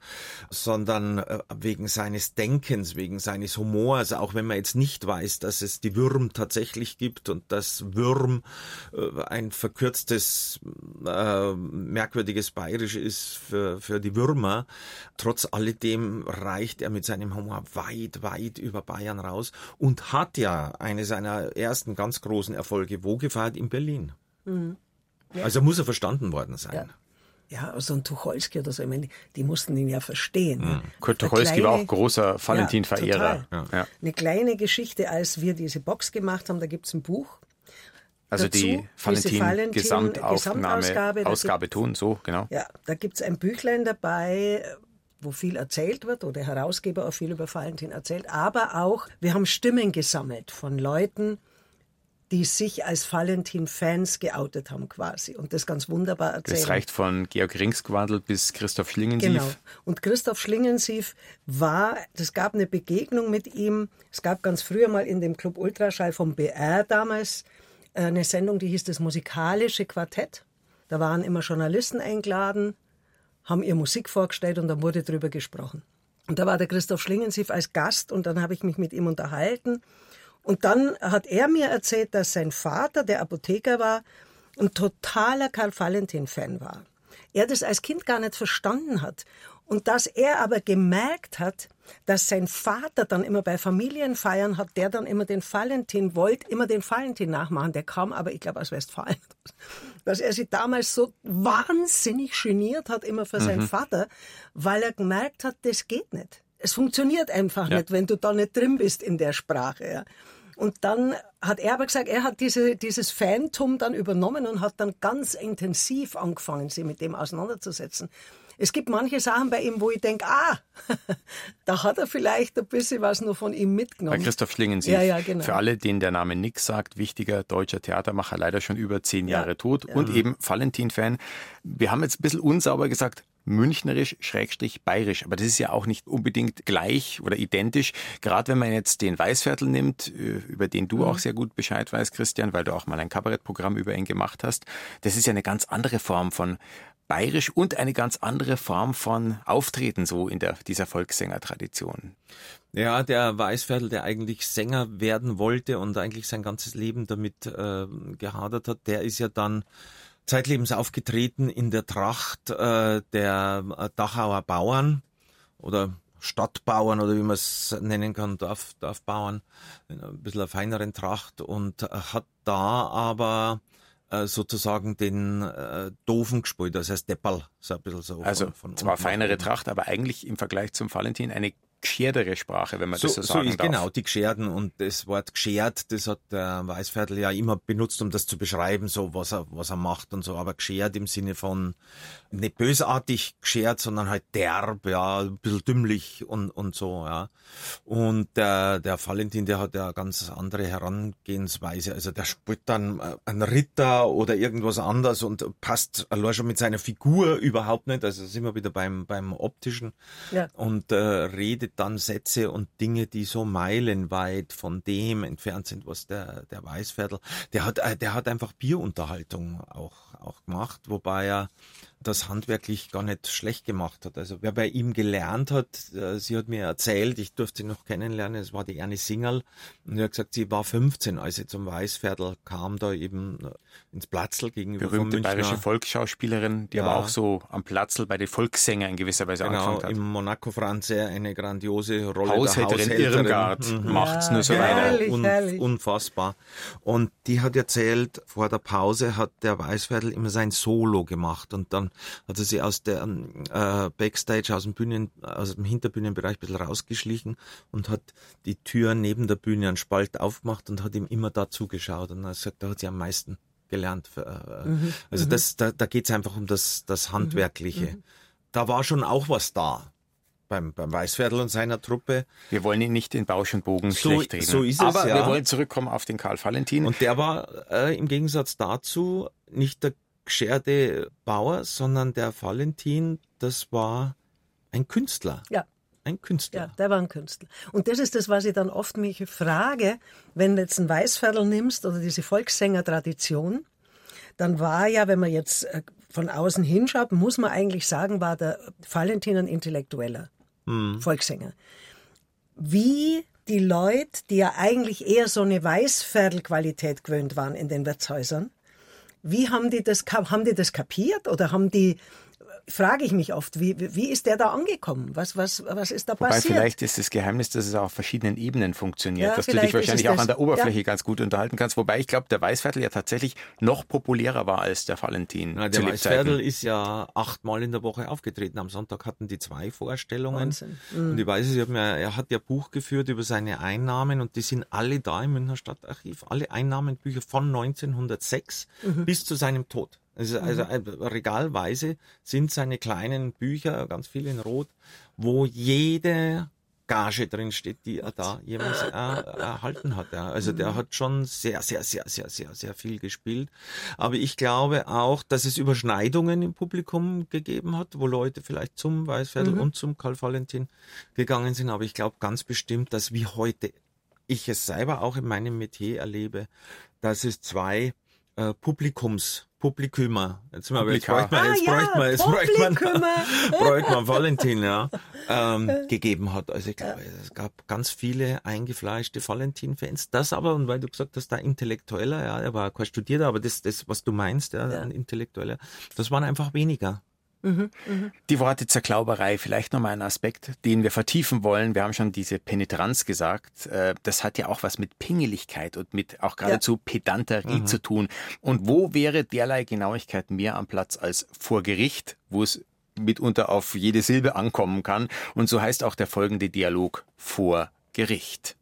sondern äh, wegen seines Denkens, wegen seines Humors, auch wenn man jetzt nicht weiß, dass es die Würm tatsächlich gibt und dass Würm äh, ein verkürztes, äh, merkwürdiges Bayerisch ist für, für die Würmer. Trotz alledem reicht er mit seinem Humor weit, weit über Bayern raus und hat ja eine seiner ersten ganz großen Erfolge wo gefeiert? In Berlin. Mhm. Ja. Also muss er verstanden worden sein. Ja. Ja, so ein Tucholsky oder so, ich meine, die mussten ihn ja verstehen. Mhm. Kurt Tucholsky kleine, war auch großer Valentin-Verehrer. Ja, ja. Eine kleine Geschichte, als wir diese Box gemacht haben, da gibt's ein Buch. Also dazu, die Valentin-Gesamtaufnahme, Gesamtausgabe, Ausgabe tun, so, genau. Ja, da gibt's ein Büchlein dabei, wo viel erzählt wird, wo der Herausgeber auch viel über Valentin erzählt, aber auch, wir haben Stimmen gesammelt von Leuten, die sich als Valentin-Fans geoutet haben quasi und das ganz wunderbar erzählen. Das reicht von Georg Ringsgwandl bis Christoph Schlingensief. Genau. Und Christoph Schlingensief war, es gab eine Begegnung mit ihm, es gab ganz früher mal in dem Club Ultraschall vom BR damals äh, eine Sendung, die hieß das musikalische Quartett. Da waren immer Journalisten eingeladen, haben ihr Musik vorgestellt und dann wurde drüber gesprochen. Und da war der Christoph Schlingensief als Gast und dann habe ich mich mit ihm unterhalten und dann hat er mir erzählt, dass sein Vater, der Apotheker war, ein totaler Karl Valentin-Fan war. Er das als Kind gar nicht verstanden hat. Und dass er aber gemerkt hat, dass sein Vater dann immer bei Familienfeiern hat, der dann immer den Valentin wollte, immer den Valentin nachmachen. Der kam aber, ich glaube, aus Westfalen. Dass er sich damals so wahnsinnig geniert hat, immer für mhm. seinen Vater, weil er gemerkt hat, das geht nicht. Es funktioniert einfach ja. nicht, wenn du da nicht drin bist in der Sprache. Ja. Und dann hat er aber gesagt, er hat diese, dieses Phantom dann übernommen und hat dann ganz intensiv angefangen, sich mit dem auseinanderzusetzen. Es gibt manche Sachen bei ihm, wo ich denke, ah, da hat er vielleicht ein bisschen was nur von ihm mitgenommen. Herr Christoph Schlingensief, ja, ja, genau. für alle, denen der Name nix sagt, wichtiger deutscher Theatermacher, leider schon über zehn Jahre ja, tot und eben Valentin-Fan. Wir haben jetzt ein bisschen unsauber gesagt, münchnerisch, schrägstrich bayerisch. Aber das ist ja auch nicht unbedingt gleich oder identisch. Gerade wenn man jetzt den Weißviertel nimmt, äh, über den du mhm. auch sehr gut Bescheid weißt, Christian, weil du auch mal ein Kabarettprogramm über ihn gemacht hast. Das ist ja eine ganz andere Form von bayerisch und eine ganz andere Form von Auftreten so in der, dieser Volkssängertradition. Ja, der Weißviertel, der eigentlich Sänger werden wollte und eigentlich sein ganzes Leben damit äh, gehadert hat, der ist ja dann zeitlebens aufgetreten in der Tracht äh, der äh, Dachauer Bauern oder Stadtbauern oder wie man es nennen kann, Dorf, Dorfbauern, in ein bisschen einer feineren Tracht und hat da aber äh, sozusagen den äh, Doofen gespielt, das heißt Deppal, so ein bisschen so. Also von, von zwar feinere Tracht, aber eigentlich im Vergleich zum Valentin eine gescherdere Sprache, wenn man so, das so sagen so ist, darf. Genau, die Gescherden und das Wort geschert, das hat der Weißviertel ja immer benutzt, um das zu beschreiben, so was er, was er macht und so, aber geschert im Sinne von nicht bösartig geschert, sondern halt derb, ja, ein bisschen dümmlich und, und so, ja. Und der, der Valentin, der hat ja ganz andere Herangehensweise, also der spielt dann äh, einen Ritter oder irgendwas anderes und passt allein schon mit seiner Figur überhaupt nicht, also sind wir wieder beim, beim optischen ja. und äh, redet bildet dann Sätze und Dinge, die so meilenweit von dem entfernt sind, was der, der Weißviertel, der hat, äh, der hat einfach Bierunterhaltung auch, auch gemacht, wobei er das handwerklich gar nicht schlecht gemacht hat. Also wer bei ihm gelernt hat, äh, sie hat mir erzählt, ich durfte sie noch kennenlernen, es war die Ernie Singerl und sie hat gesagt, sie war 15, als sie zum Weißviertel kam, da eben äh, ins Platzl gegenüber Berühmte von bayerische Volksschauspielerin, die ja. aber auch so am Platzl bei den Volkssängern in gewisser Weise genau, angefangen hat. im Monaco Franze eine grandiose Rolle Haushälterin, der Haushälterin. Irmgard mhm. macht's ja, nur so weiter. Un, unfassbar. Und die hat erzählt, vor der Pause hat der Weißviertel immer sein Solo gemacht und dann hat er sich aus der äh, Backstage, aus dem Bühnen, aus dem Hinterbühnenbereich ein bisschen rausgeschlichen und hat die Tür neben der Bühne einen Spalt aufgemacht und hat ihm immer da zugeschaut. Und er sagt, da hat sie am meisten gelernt. Äh, mhm. Also mhm. das, da, da geht es einfach um das, das Handwerkliche. Mhm. Da war schon auch was da beim, beim Weißviertel und seiner Truppe. Wir wollen ihn nicht in Bausch und Bogen so, schlecht reden. So ist es, Aber ja. wir wollen zurückkommen auf den Karl Valentin. Und der war äh, im Gegensatz dazu nicht der gescherte Bauer, sondern der Valentin, das war ein Künstler. Ja. Ein Künstler. Ja, der war ein Künstler. Und das ist das, was ich dann oft mich frage, wenn du jetzt ein Weißviertel nimmst oder diese Volkssängertradition, dann war ja, wenn man jetzt äh, von außen hinschaut, muss man eigentlich sagen, war der Valentin ein Intellektueller hm. Volkssänger. Wie die Leute, die ja eigentlich eher so eine Weißviertel-Qualität gewöhnt waren in den Wirtshäusern, wie haben die das, haben die das kapiert oder haben die frage ich mich oft, wie, wie ist der da angekommen? Was, was, was ist da Wobei passiert? Vielleicht ist das Geheimnis, dass es auf verschiedenen Ebenen funktioniert, ja, dass du dich wahrscheinlich auch an der Oberfläche ja. ganz gut unterhalten kannst. Wobei ich glaube, der Weißviertel ja tatsächlich noch populärer war als der Valentin. Ja, der Weißviertel ist ja achtmal in der Woche aufgetreten. Am Sonntag hatten die zwei Vorstellungen. Mhm. Und ich weiß es, er hat ja Buch geführt über seine Einnahmen und die sind alle da im Münchner Stadtarchiv. Alle Einnahmenbücher von 1906 mhm. bis zu seinem Tod. Also, also mhm. regalweise sind seine kleinen Bücher, ganz viel in Rot, wo jede Gage drin steht, die er da jemals äh, erhalten hat. Ja. Also der mhm. hat schon sehr, sehr, sehr, sehr, sehr, sehr viel gespielt. Aber ich glaube auch, dass es Überschneidungen im Publikum gegeben hat, wo Leute vielleicht zum Weißviertel mhm. und zum Karl Valentin gegangen sind. Aber ich glaube ganz bestimmt, dass wie heute ich es selber auch in meinem Metier erlebe, dass es zwei äh, Publikums Publikumer. Jetzt, mal, jetzt bräuchte man, jetzt ah, bräuchte man, jetzt bräuchte man, bräuchte man Valentin, ja, ähm, gegeben hat. Also ich glaube, es gab ganz viele eingefleischte Valentin-Fans. Das aber, und weil du gesagt hast, da Intellektueller, ja, er war kein Studierter, aber das, das, was du meinst, ja, ein Intellektueller, das waren einfach weniger. Mhm, mh. Die Worte Zerklauberei, vielleicht nochmal ein Aspekt, den wir vertiefen wollen. Wir haben schon diese Penetranz gesagt. Äh, das hat ja auch was mit Pingeligkeit und mit auch geradezu ja. Pedanterie mhm. zu tun. Und wo wäre derlei Genauigkeit mehr am Platz als vor Gericht, wo es mitunter auf jede Silbe ankommen kann? Und so heißt auch der folgende Dialog vor Gericht.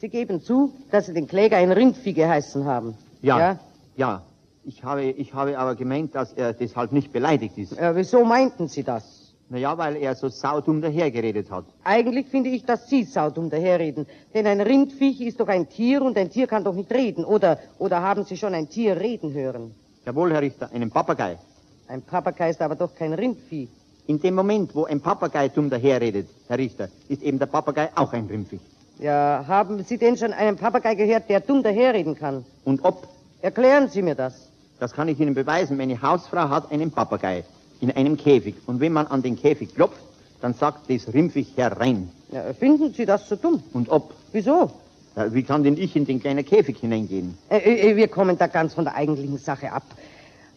Sie geben zu, dass Sie den Kläger ein Rindvieh geheißen haben. Ja, ja. ja. Ich habe, ich habe aber gemeint, dass er deshalb nicht beleidigt ist. Ja, wieso meinten Sie das? Naja, weil er so saudumm dahergeredet hat. Eigentlich finde ich, dass Sie saudumm daherreden. Denn ein Rindviech ist doch ein Tier und ein Tier kann doch nicht reden. Oder, oder haben Sie schon ein Tier reden hören? Jawohl, Herr Richter, einen Papagei. Ein Papagei ist aber doch kein Rindvieh. In dem Moment, wo ein Papagei dumm daherredet, Herr Richter, ist eben der Papagei auch ein Rindviech. Ja, haben Sie denn schon einen Papagei gehört, der dumm daherreden kann? Und ob? Erklären Sie mir das. Das kann ich Ihnen beweisen. Meine Hausfrau hat einen Papagei in einem Käfig. Und wenn man an den Käfig klopft, dann sagt das Rimpfig herein. Ja, finden Sie das so dumm? Und ob? Wieso? Ja, wie kann denn ich in den kleinen Käfig hineingehen? Äh, äh, wir kommen da ganz von der eigentlichen Sache ab.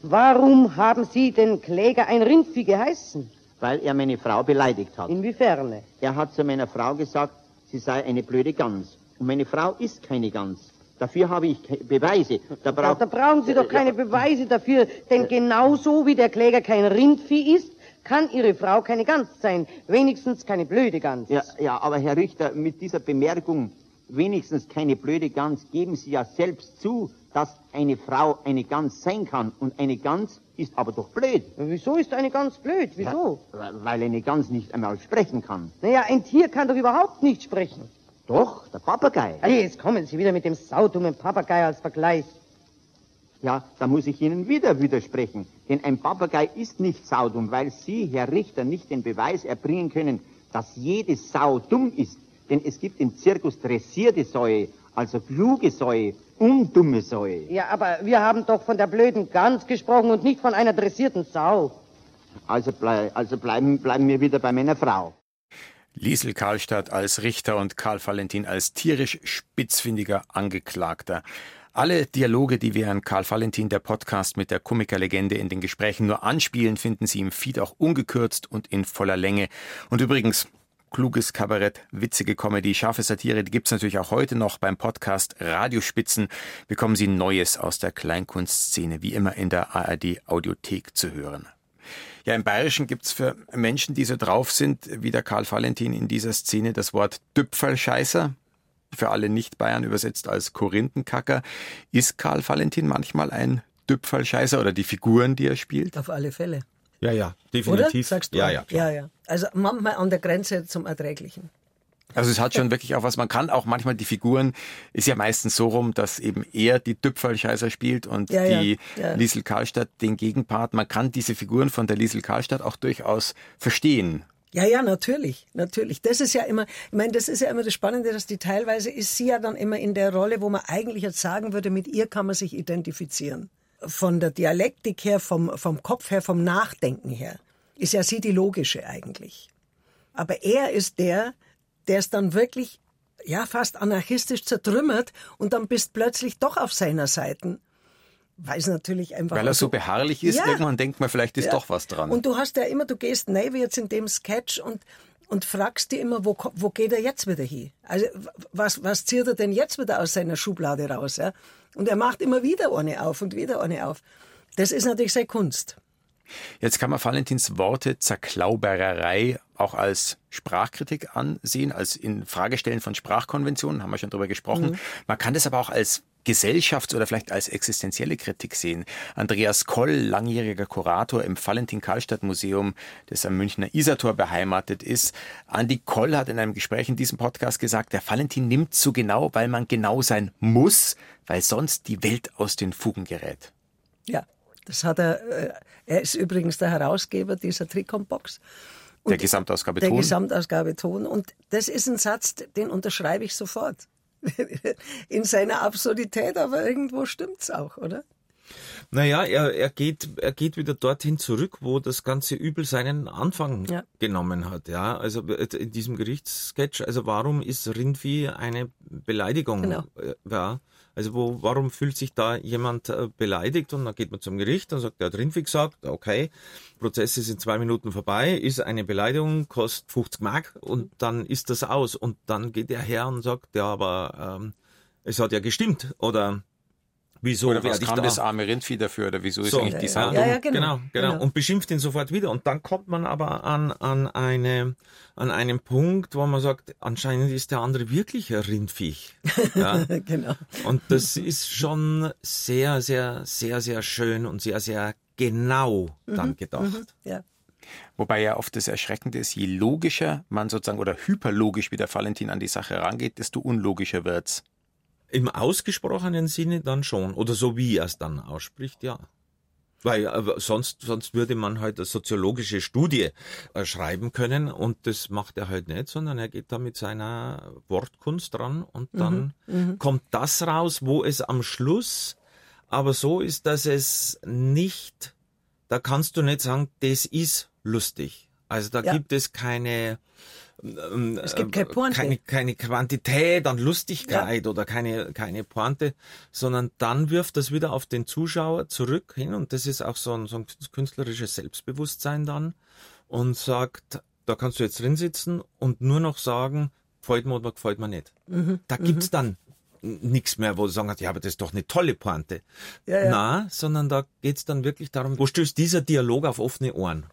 Warum haben Sie den Kläger ein Rindvieh geheißen? Weil er meine Frau beleidigt hat. Inwiefern? Er hat zu meiner Frau gesagt, sie sei eine blöde Gans. Und meine Frau ist keine Gans. Dafür habe ich Beweise. Da, brauch... da, da brauchen Sie doch keine Beweise dafür, denn genauso wie der Kläger kein Rindvieh ist, kann Ihre Frau keine Gans sein. Wenigstens keine blöde Gans. Ja, ja, aber Herr Richter, mit dieser Bemerkung, wenigstens keine blöde Gans, geben Sie ja selbst zu, dass eine Frau eine Gans sein kann. Und eine Gans ist aber doch blöd. Wieso ist eine Gans blöd? Wieso? Ja, weil eine Gans nicht einmal sprechen kann. Naja, ein Tier kann doch überhaupt nicht sprechen. Doch, der Papagei. Hey, jetzt kommen Sie wieder mit dem saudummen Papagei als Vergleich. Ja, da muss ich Ihnen wieder widersprechen. Denn ein Papagei ist nicht saudum, weil Sie, Herr Richter, nicht den Beweis erbringen können, dass jede Sau dumm ist. Denn es gibt im Zirkus dressierte Säue, also kluge Säue und dumme Säue. Ja, aber wir haben doch von der blöden Gans gesprochen und nicht von einer dressierten Sau. Also, blei also bleiben, bleiben wir wieder bei meiner Frau. Liesel Karlstadt als Richter und Karl Valentin als tierisch spitzfindiger Angeklagter. Alle Dialoge, die wir an Karl Valentin, der Podcast mit der Komikerlegende in den Gesprächen nur anspielen, finden Sie im Feed auch ungekürzt und in voller Länge. Und übrigens, kluges Kabarett, witzige Comedy, scharfe Satire, die gibt's natürlich auch heute noch beim Podcast Radiospitzen. Bekommen Sie Neues aus der Kleinkunstszene, wie immer in der ARD Audiothek zu hören. Ja, im Bayerischen gibt's für Menschen, die so drauf sind, wie der Karl Valentin in dieser Szene, das Wort Düpfelscheißer. Für alle Nicht-Bayern übersetzt als Korinthenkacker. Ist Karl Valentin manchmal ein Düpfelscheißer oder die Figuren, die er spielt? Auf alle Fälle. Ja, ja, definitiv. Oder? Sagst du? Ja, ja, klar. ja, ja. Also manchmal an der Grenze zum Erträglichen. Also es hat schon wirklich auch was, man kann auch manchmal die Figuren, ist ja meistens so rum, dass eben er die Tüpfelscheißer spielt und ja, die ja, ja. Liesel Karlstadt den Gegenpart. Man kann diese Figuren von der Liesel Karlstadt auch durchaus verstehen. Ja, ja, natürlich, natürlich. Das ist ja immer, ich meine, das ist ja immer das Spannende, dass die teilweise ist sie ja dann immer in der Rolle, wo man eigentlich jetzt sagen würde, mit ihr kann man sich identifizieren. Von der Dialektik her, vom, vom Kopf her, vom Nachdenken her, ist ja sie die logische eigentlich. Aber er ist der, der es dann wirklich ja fast anarchistisch zertrümmert und dann bist plötzlich doch auf seiner Seite. Weil es natürlich einfach. Weil er so beharrlich ist, Ja. irgendwann denkt man, vielleicht ist Ja. doch was dran. Und du hast ja immer, du gehst neu wie jetzt in dem Sketch und und fragst dir immer, wo, wo geht er jetzt wieder hin? Also was, was zieht er denn jetzt wieder aus seiner Schublade raus? Ja? Und er macht immer wieder eine auf und wieder eine auf. Das ist natürlich seine Kunst. Jetzt kann man Valentins Worte Zerklaubererei auch als Sprachkritik ansehen, als in Fragestellen von Sprachkonventionen, haben wir schon drüber gesprochen. Man kann das aber auch als Gesellschafts- oder vielleicht als existenzielle Kritik sehen. Andreas Koll, langjähriger Kurator im Valentin-Karlstadt-Museum, das am Münchner Isartor beheimatet ist. Andi Koll hat in einem Gespräch in diesem Podcast gesagt, der Valentin nimmt zu genau, weil man genau sein muss, weil sonst die Welt aus den Fugen gerät. Ja, das hat er. äh, Er ist übrigens der Herausgeber dieser Tricom-Box. Der Gesamtausgabe der Ton. Gesamtausgabe Ton. Und das ist ein Satz, den unterschreibe ich sofort. In seiner Absurdität, aber irgendwo stimmt's auch, oder? Naja, er, er, geht, er geht wieder dorthin zurück, wo das ganze Übel seinen Anfang Ja. genommen hat. Ja, also in diesem Gerichtssketch, also warum ist Rindvieh eine Beleidigung? Genau. Äh, Ja, also wo, warum fühlt sich da jemand äh, beleidigt? Und dann geht man zum Gericht, dann sagt der hat Rindvieh gesagt, okay, Prozess ist in zwei Minuten vorbei, ist eine Beleidigung, kostet 50 Mark und dann ist das aus. Und dann geht er her und sagt, ja, aber ähm, es hat ja gestimmt oder wieso oder was kam da? das arme Rindvieh dafür oder wieso ist So, eigentlich die Sau ja, ja, genau. genau, genau, Genau. Und beschimpft ihn sofort wieder. Und dann kommt man aber an, an, eine, an einen Punkt, wo man sagt, anscheinend ist der andere wirklich ein Rindviech. Ja? genau. Und das ist schon sehr, sehr, sehr, sehr schön und sehr, sehr genau dann gedacht. Ja. Wobei ja oft das Erschreckende ist, je logischer man sozusagen oder hyperlogisch wie der Valentin an die Sache rangeht, desto unlogischer wird's. Im ausgesprochenen Sinne dann schon. Oder so wie er es dann ausspricht, ja. Weil äh, sonst, sonst würde man halt eine soziologische Studie äh, schreiben können und das macht er halt nicht, sondern er geht da mit seiner Wortkunst dran und dann kommt das raus, wo es am Schluss aber so ist, dass es nicht, da kannst du nicht sagen, das ist lustig. Also da Ja. gibt es keine, ähm, Es gibt äh, keine Pointe. keine, keine Quantität an Lustigkeit oder keine, keine Pointe, sondern dann wirft das wieder auf den Zuschauer zurück hin und das ist auch so ein, so ein künstlerisches Selbstbewusstsein dann und sagt, da kannst du jetzt drin sitzen und nur noch sagen, gefällt mir oder gefällt mir nicht. Mhm. Da gibt's dann nichts mehr, wo du sagen kannst, ja, aber das ist doch eine tolle Pointe. Ja, ja. Na, sondern da geht's dann wirklich darum, wo stößt dieser Dialog auf offene Ohren?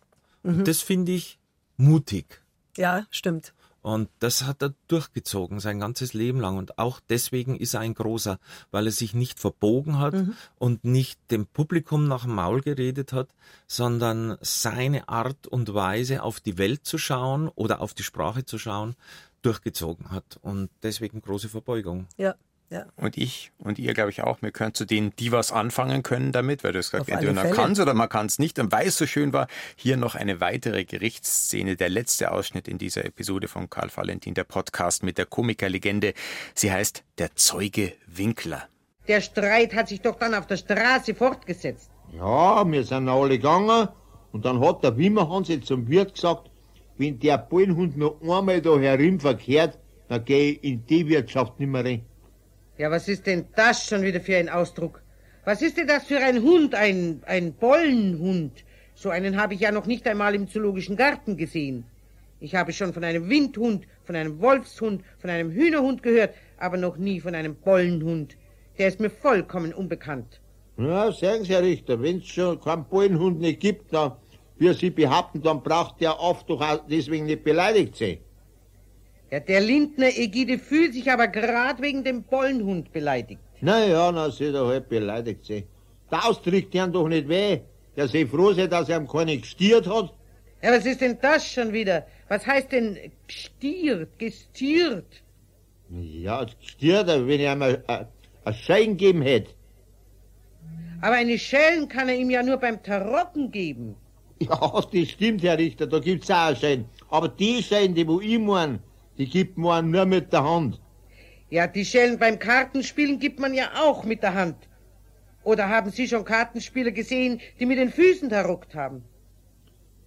Mhm. Und das finde ich mutig. Ja, stimmt. Und das hat er durchgezogen sein ganzes Leben lang. Und auch deswegen ist er ein großer, weil er sich nicht verbogen hat und nicht dem Publikum nach dem Maul geredet hat, sondern seine Art und Weise auf die Welt zu schauen oder auf die Sprache zu schauen, durchgezogen hat. Und deswegen große Verbeugung. Ja, ja. Und ich und ihr, glaube ich, auch. Wir können zu denen, die was anfangen können damit, weil du hast gesagt, Auf entweder man kann es oder man kann es nicht. Und weil es so schön war, hier noch eine weitere Gerichtsszene, der letzte Ausschnitt in dieser Episode von Karl Valentin, der Podcast mit der Komikerlegende. Sie heißt Der Zeuge Winkler. Der Streit hat sich doch dann auf der Straße fortgesetzt. Ja, wir sind alle gegangen und dann hat der Wimmerhans jetzt zum Wirt gesagt, wenn der Bullenhund noch einmal da herum verkehrt, dann geh ich in die Wirtschaft nimmer rein. Ja, was ist denn das schon wieder für ein Ausdruck? Was ist denn das für ein Hund, ein, ein Bollenhund? So einen habe ich ja noch nicht einmal im Zoologischen Garten gesehen. Ich habe schon von einem Windhund, von einem Wolfshund, von einem Hühnerhund gehört, aber noch nie von einem Bollenhund. Der ist mir vollkommen unbekannt. Ja, sagen Sie, Herr Richter, wenn's schon keinen Bullenhund nicht gibt, dann, wie Sie behaupten, dann braucht der oft doch auch deswegen nicht beleidigt sein. Ja, der Lindner Egide fühlt sich aber gerade wegen dem Bollenhund beleidigt. Na ja, dann soll er halt beleidigt sein. Der Austritt tun doch nicht weh. Der soll froh sein, dass er ihm keine gestiert hat. Ja, was ist denn das schon wieder? Was heißt denn gestiert, gestiert? Ja, gestiert, wenn er ihm ein, ein, ein Schein gegeben hätte. Aber eine Schellen kann er ihm ja nur beim Tarocken geben. Ja, das stimmt, Herr Richter, da gibt's auch einen Schein. Aber die Schein, die wo ich mein, die gibt man nur mit der Hand. Ja, die Schellen beim Kartenspielen gibt man ja auch mit der Hand. Oder haben Sie schon Kartenspieler gesehen, die mit den Füßen tarockt haben?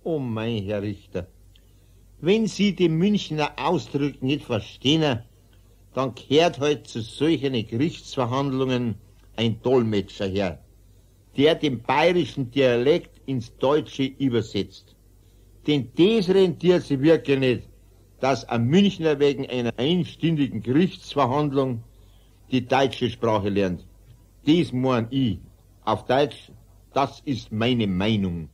Oh mein Herr Richter, wenn Sie die Münchner Ausdrücke nicht verstehen, dann kehrt heute zu solchen Gerichtsverhandlungen ein Dolmetscher her, der den bayerischen Dialekt ins Deutsche übersetzt. Denn das rentiert sich wirklich nicht, dass ein Münchner wegen einer einstündigen Gerichtsverhandlung die deutsche Sprache lernt. Das mein ich. Auf Deutsch, das ist meine Meinung.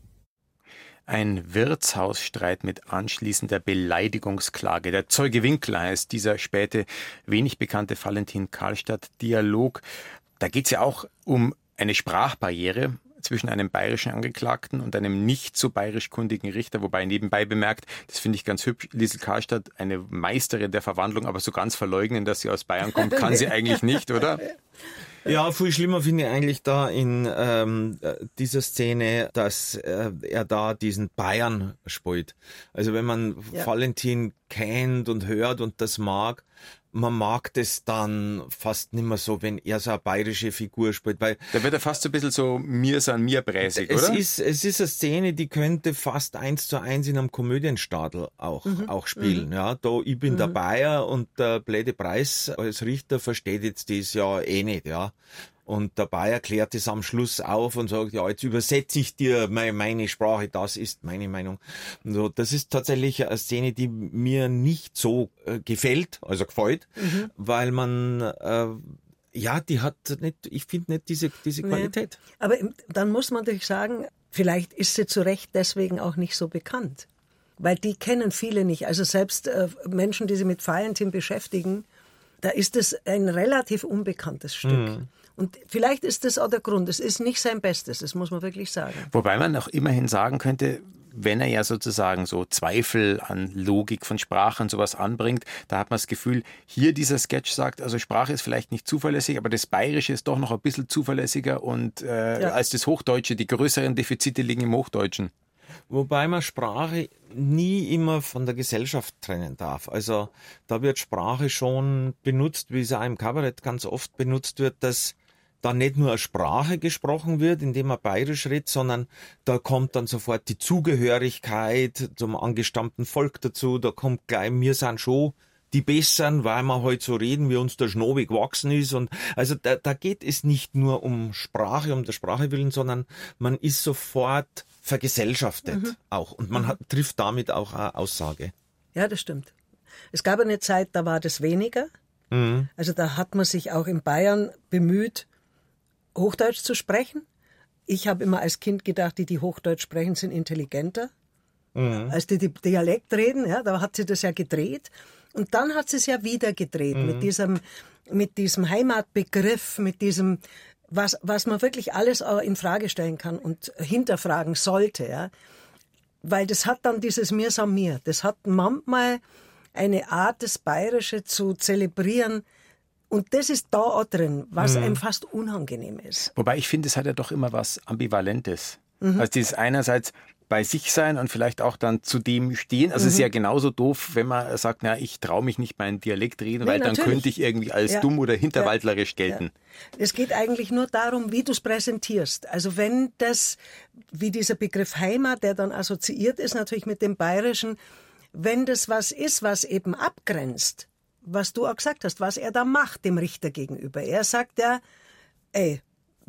Ein Wirtshausstreit mit anschließender Beleidigungsklage. Der Zeuge Winkler heißt dieser späte, wenig bekannte Valentin Karlstadt-Dialog. Da geht es ja auch um eine Sprachbarriere zwischen einem bayerischen Angeklagten und einem nicht so bayerisch kundigen Richter, wobei nebenbei bemerkt, das finde ich ganz hübsch, Liesel Karlstadt, eine Meisterin der Verwandlung, aber so ganz verleugnen, dass sie aus Bayern kommt, kann sie eigentlich nicht, oder? Ja, viel schlimmer finde ich eigentlich da in ähm, äh, dieser Szene, dass äh, er da diesen Bayern spielt. Also wenn man Ja. Valentin kennt und hört und das mag, man mag das dann fast nimmer so, wenn er so eine bayerische Figur spielt, weil Da wird er fast so ein bisschen so mir san mir präsig, es oder? ist, es ist eine Szene, die könnte fast eins zu eins in einem Komödienstadel auch, auch spielen. Ja, da, ich bin der Bayer und der Bläde Preis als Richter versteht jetzt das ja eh nicht, ja. Und der Bayer klärt es am Schluss auf und sagt, ja, jetzt übersetze ich dir meine, Sprache, das ist meine Meinung. So, das ist tatsächlich eine Szene, die mir nicht so äh, gefällt, also gefällt, weil man äh, ja, die hat nicht, ich finde nicht diese, diese Qualität. Nee. Aber dann muss man natürlich sagen, vielleicht ist sie zu Recht deswegen auch nicht so bekannt. Weil die kennen viele nicht. Also selbst äh, Menschen, die sich mit Valentin beschäftigen, da ist es ein relativ unbekanntes Stück. Mhm. Und vielleicht ist das auch der Grund. Es ist nicht sein Bestes, das muss man wirklich sagen. Wobei man auch immerhin sagen könnte, wenn er ja sozusagen so Zweifel an Logik von Sprache und sowas anbringt, da hat man das Gefühl, hier dieser Sketch sagt, also Sprache ist vielleicht nicht zuverlässig, aber das Bayerische ist doch noch ein bisschen zuverlässiger und äh, ja. als das Hochdeutsche, die größeren Defizite liegen im Hochdeutschen. Wobei man Sprache nie immer von der Gesellschaft trennen darf. Also da wird Sprache schon benutzt, wie es auch im Kabarett ganz oft benutzt wird, dass da nicht nur eine Sprache gesprochen wird, indem man bayerisch redet, sondern da kommt dann sofort die Zugehörigkeit zum angestammten Volk dazu, da kommt gleich, wir sind schon die Besseren, weil wir halt so reden, wie uns der Schnobi gewachsen ist. Und also da, da geht es nicht nur um Sprache, um der Sprache willen, sondern man ist sofort vergesellschaftet mhm. auch. Und man hat, trifft damit auch eine Aussage. Ja, das stimmt. Es gab eine Zeit, da war das weniger. Mhm. Also da hat man sich auch in Bayern bemüht, Hochdeutsch zu sprechen. Ich habe immer als Kind gedacht, die, die Hochdeutsch sprechen, sind intelligenter. Mhm. Als die, die Dialekt reden, ja, da hat sie das ja gedreht. Und dann hat sie es ja wieder gedreht mhm. mit diesem, mit diesem Heimatbegriff, mit diesem, was, was man wirklich alles in Frage stellen kann und hinterfragen sollte, ja. Weil das hat dann dieses Mir sam mir. Das hat manchmal eine Art, das Bayerische zu zelebrieren, und das ist da auch drin, was mhm. einem fast unangenehm ist. Wobei ich finde, es hat ja doch immer was Ambivalentes. Mhm. Also dieses einerseits bei sich sein und vielleicht auch dann zu dem stehen. Also mhm. es ist ja genauso doof, wenn man sagt, na, ich traue mich nicht meinen Dialekt reden, nee, weil natürlich. dann könnte ich irgendwie als ja. dumm oder hinterwaldlerisch gelten. Ja. Es geht eigentlich nur darum, wie du es präsentierst. Also wenn das, wie dieser Begriff Heimat, der dann assoziiert ist natürlich mit dem Bayerischen, wenn das was ist, was eben abgrenzt, was du auch gesagt hast, was er da macht dem Richter gegenüber. Er sagt ja, ey,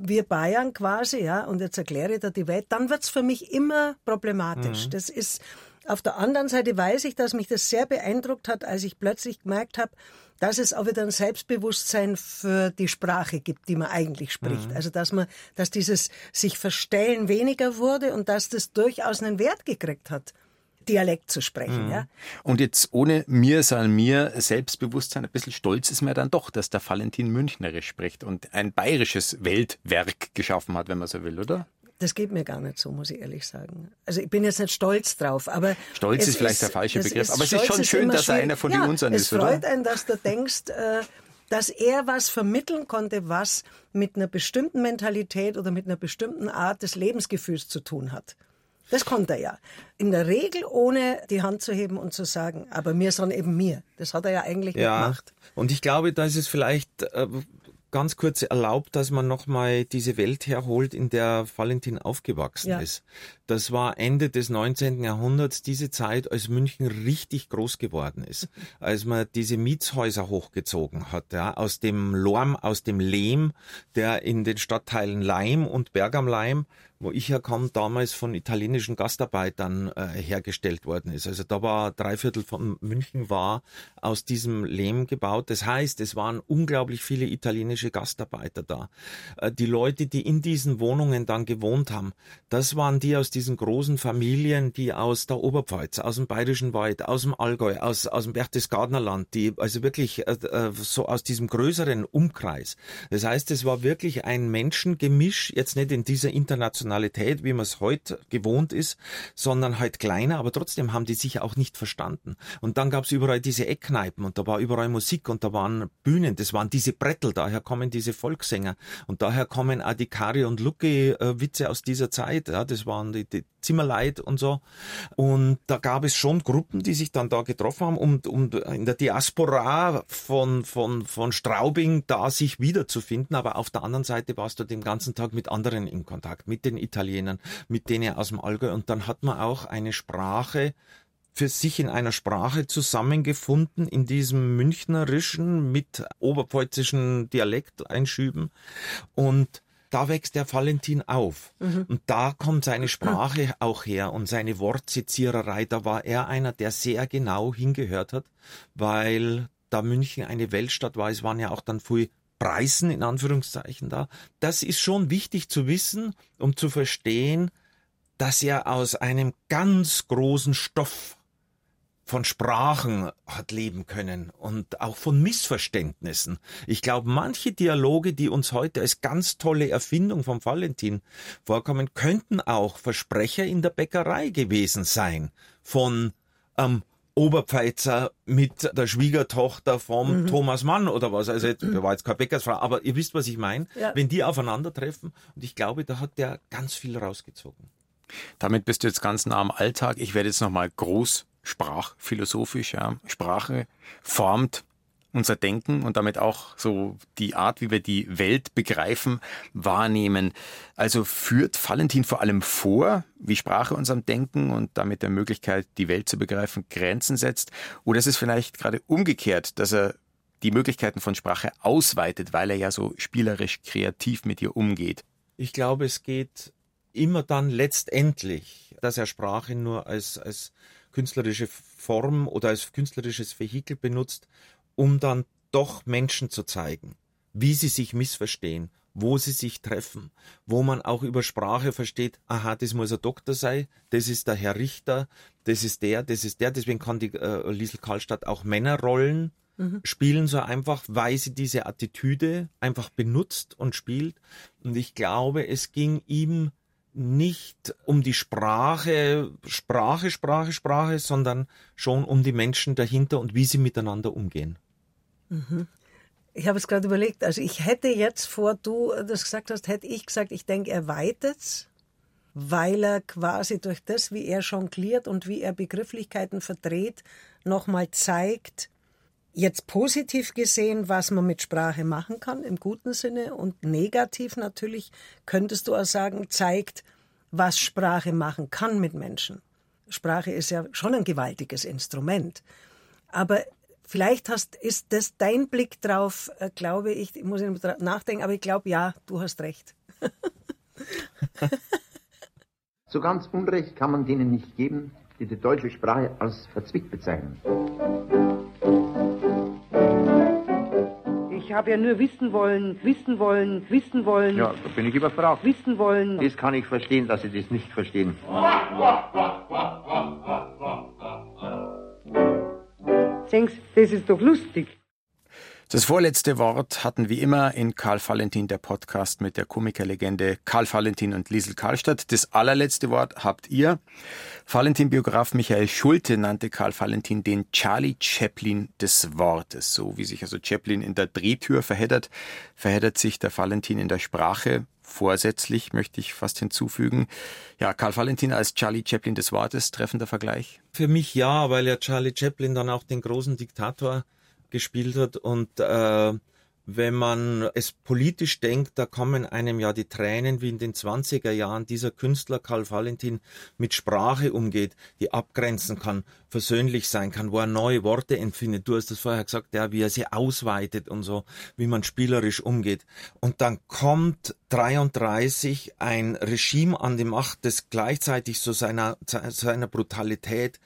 wir Bayern quasi, ja, und jetzt erkläre ich dir die Welt, dann wird's für mich immer problematisch. Mhm. Das ist, auf der anderen Seite weiß ich, dass mich das sehr beeindruckt hat, als ich plötzlich gemerkt habe, dass es auch wieder ein Selbstbewusstsein für die Sprache gibt, die man eigentlich spricht. Mhm. Also dass man, dass dieses sich verstellen weniger wurde und dass das durchaus einen Wert gekriegt hat. Dialekt zu sprechen. Mhm. Ja. Und jetzt ohne mir sein mir Selbstbewusstsein, ein bisschen stolz ist mir dann doch, dass der Valentin Münchnerisch spricht und ein bayerisches Weltwerk geschaffen hat, wenn man so will, oder? Das geht mir gar nicht so, muss ich ehrlich sagen. Also ich bin jetzt nicht stolz drauf, aber stolz ist vielleicht ist, der falsche Begriff, ist, aber es ist schon schön, dass er einer von ja, den unseren ist, oder? Es freut einen, dass du denkst, äh, dass er was vermitteln konnte, was mit einer bestimmten Mentalität oder mit einer bestimmten Art des Lebensgefühls zu tun hat. Das konnte er ja. In der Regel ohne die Hand zu heben und zu sagen, aber mir sondern eben mir. Das hat er ja eigentlich ja, gemacht. Und ich glaube, da ist es vielleicht äh, ganz kurz erlaubt, dass man nochmal diese Welt herholt, in der Valentin aufgewachsen ja. ist. Das war Ende des 19. Jahrhunderts, diese Zeit, als München richtig groß geworden ist. Als man diese Mietshäuser hochgezogen hat, ja, aus dem Lorm, aus dem Lehm, der in den Stadtteilen Leim und Berg am Leim wo ich herkomme, damals von italienischen Gastarbeitern äh, hergestellt worden ist. Also da war drei Viertel von München war aus diesem Lehm gebaut. Das heißt, es waren unglaublich viele italienische Gastarbeiter da. Äh, die Leute, die in diesen Wohnungen dann gewohnt haben, das waren die aus diesen großen Familien, die aus der Oberpfalz, aus dem Bayerischen Wald, aus dem Allgäu, aus, aus dem Berchtesgadener Land, die also wirklich äh, äh, so aus diesem größeren Umkreis. Das heißt, es war wirklich ein Menschengemisch, jetzt nicht in dieser internationalen Nationalität, wie man es heute gewohnt ist, sondern halt kleiner, aber trotzdem haben die sich auch nicht verstanden. Und dann gab es überall diese Eckkneipen und da war überall Musik und da waren Bühnen, das waren diese Brettel, daher kommen diese Volkssänger und daher kommen auch die Kari und Lucke äh, Witze aus dieser Zeit, ja, das waren die, die Zimmerleid und so. Und da gab es schon Gruppen, die sich dann da getroffen haben, um, um in der Diaspora von, von, von Straubing da sich wiederzufinden. Aber auf der anderen Seite warst du den ganzen Tag mit anderen in Kontakt, mit den Italienern, mit denen aus dem Allgäu. Und dann hat man auch eine Sprache für sich in einer Sprache zusammengefunden, in diesem Münchnerischen mit oberpfälzischen Dialekteinschüben. Und da wächst der Valentin auf. Mhm. Und da kommt seine Sprache auch her und seine Wortseziererei. Da war er einer, der sehr genau hingehört hat, weil da München eine Weltstadt war, es waren ja auch dann viel Preisen in Anführungszeichen da. Das ist schon wichtig zu wissen, um zu verstehen, dass er aus einem ganz großen Stoff von Sprachen hat leben können und auch von Missverständnissen. Ich glaube, manche Dialoge, die uns heute als ganz tolle Erfindung vom Valentin vorkommen, könnten auch Versprecher in der Bäckerei gewesen sein von ähm, Oberpfeizer mit der Schwiegertochter vom mhm. Thomas Mann oder was. Also jetzt, der war jetzt keine Bäckersfrau, aber ihr wisst, was ich meine. Ja. Wenn die aufeinandertreffen und ich glaube, da hat der ganz viel rausgezogen. Damit bist du jetzt ganz nah am Alltag. Ich werde jetzt nochmal groß sprachphilosophisch. Ja. Sprache formt unser Denken und damit auch so die Art, wie wir die Welt begreifen, wahrnehmen. Also führt Valentin vor allem vor, wie Sprache unserem Denken und damit der Möglichkeit, die Welt zu begreifen, Grenzen setzt? Oder ist es vielleicht gerade umgekehrt, dass er die Möglichkeiten von Sprache ausweitet, weil er ja so spielerisch kreativ mit ihr umgeht? Ich glaube, es geht immer dann letztendlich, dass er Sprache nur als, als künstlerische Form oder als künstlerisches Vehikel benutzt, um dann doch Menschen zu zeigen, wie sie sich missverstehen, wo sie sich treffen, wo man auch über Sprache versteht, aha, das muss ein Doktor sein, das ist der Herr Richter, das ist der, das ist der, deswegen kann die äh, Liesel Karlstadt auch Männerrollen mhm. spielen, so einfach, weil sie diese Attitüde einfach benutzt und spielt. Und ich glaube, es ging ihm nicht um die Sprache, Sprache, Sprache, Sprache, sondern schon um die Menschen dahinter und wie sie miteinander umgehen. Mhm. Ich habe es gerade überlegt, also ich hätte jetzt, vor du das gesagt hast, hätte ich gesagt, ich denke, er weitet weil er quasi durch das, wie er jongliert und wie er Begrifflichkeiten verdreht, nochmal zeigt, jetzt positiv gesehen, was man mit Sprache machen kann, im guten Sinne, und negativ natürlich, könntest du auch sagen, zeigt, was Sprache machen kann mit Menschen. Sprache ist ja schon ein gewaltiges Instrument. Aber Vielleicht hast, ist das dein Blick drauf, äh, glaube ich, ich muss nachdenken, aber ich glaube, ja, du hast recht. so ganz Unrecht kann man denen nicht geben, die die deutsche Sprache als verzwickt bezeichnen. Ich habe ja nur wissen wollen, wissen wollen, wissen wollen. Ja, da bin ich überfragt. Wissen wollen. Das kann ich verstehen, dass Sie das nicht verstehen. Denkst, das ist doch lustig. Das vorletzte Wort hatten wie immer in Karl Valentin, der Podcast mit der Komikerlegende Karl Valentin und Liesel Karlstadt. Das allerletzte Wort habt ihr. Valentin-Biograf Michael Schulte nannte Karl Valentin den Charlie Chaplin des Wortes. So wie sich also Chaplin in der Drehtür verheddert, verheddert sich der Valentin in der Sprache. Vorsätzlich möchte ich fast hinzufügen. Ja, Karl Valentin als Charlie Chaplin des Wortes, treffender Vergleich? Für mich ja, weil ja Charlie Chaplin dann auch den großen Diktator gespielt hat und äh, wenn man es politisch denkt, da kommen einem ja die Tränen, wie in den 20er Jahren dieser Künstler Karl Valentin mit Sprache umgeht, die abgrenzen kann, versöhnlich sein kann, wo er neue Worte empfindet. Du hast das vorher gesagt, ja, wie er sie ausweitet und so, wie man spielerisch umgeht. Und dann kommt 33 ein Regime an die Macht, das gleichzeitig so seiner, seiner Brutalität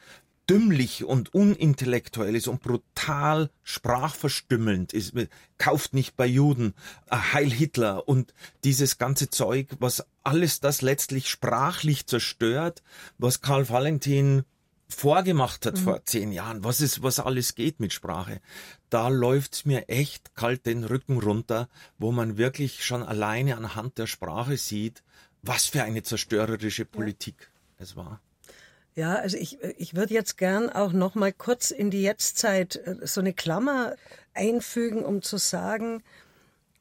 dümmlich und unintellektuell ist und brutal sprachverstümmelnd ist. Kauft nicht bei Juden, äh, Heil Hitler und dieses ganze Zeug, was alles das letztlich sprachlich zerstört, was Karl Valentin vorgemacht hat mhm. vor zehn Jahren, was ist, was alles geht mit Sprache. Da läuft's mir echt kalt den Rücken runter, wo man wirklich schon alleine anhand der Sprache sieht, was für eine zerstörerische Politik ja. es war. Ja, also ich, ich würde jetzt gern auch noch mal kurz in die Jetztzeit äh, so eine Klammer einfügen, um zu sagen,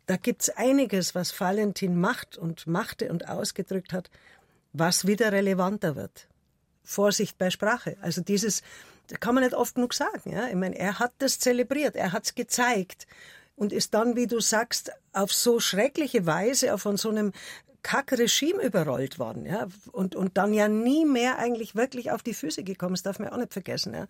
da gibt's einiges, was Valentin macht und machte und ausgedrückt hat, was wieder relevanter wird. Vorsicht bei Sprache. Also dieses, kann man nicht oft genug sagen. Ja? Ich meine, er hat das zelebriert, er hat's gezeigt und ist dann, wie du sagst, auf so schreckliche Weise, auf von so einem Kack-Regime überrollt worden, ja, und, und dann ja nie mehr eigentlich wirklich auf die Füße gekommen. Das darf man auch nicht vergessen, ja.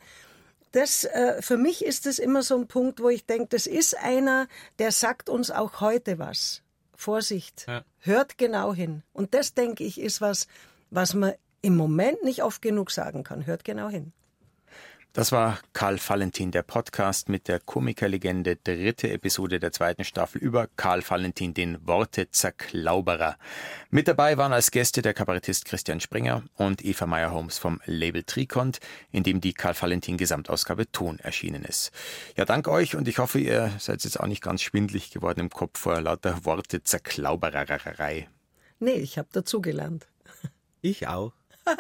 Das, äh, für mich ist das immer so ein Punkt, wo ich denke, das ist einer, der sagt uns auch heute was. Vorsicht, ja. hört genau hin. Und das, denke ich, ist was, was man im Moment nicht oft genug sagen kann. Hört genau hin. Das war Karl Valentin, der Podcast mit der Komikerlegende, dritte Episode der zweiten Staffel über Karl Valentin, den Worte-Zerklauberer. Mit dabei waren als Gäste der Kabarettist Christian Springer und Eva Meyer-Holmes vom Label Trikont, in dem die Karl Valentin Gesamtausgabe Ton erschienen ist. Ja, dank euch und ich hoffe, ihr seid jetzt auch nicht ganz schwindlig geworden im Kopf vor lauter Worte-Zerklaubererei. Nee, ich habe dazugelernt. Ich auch.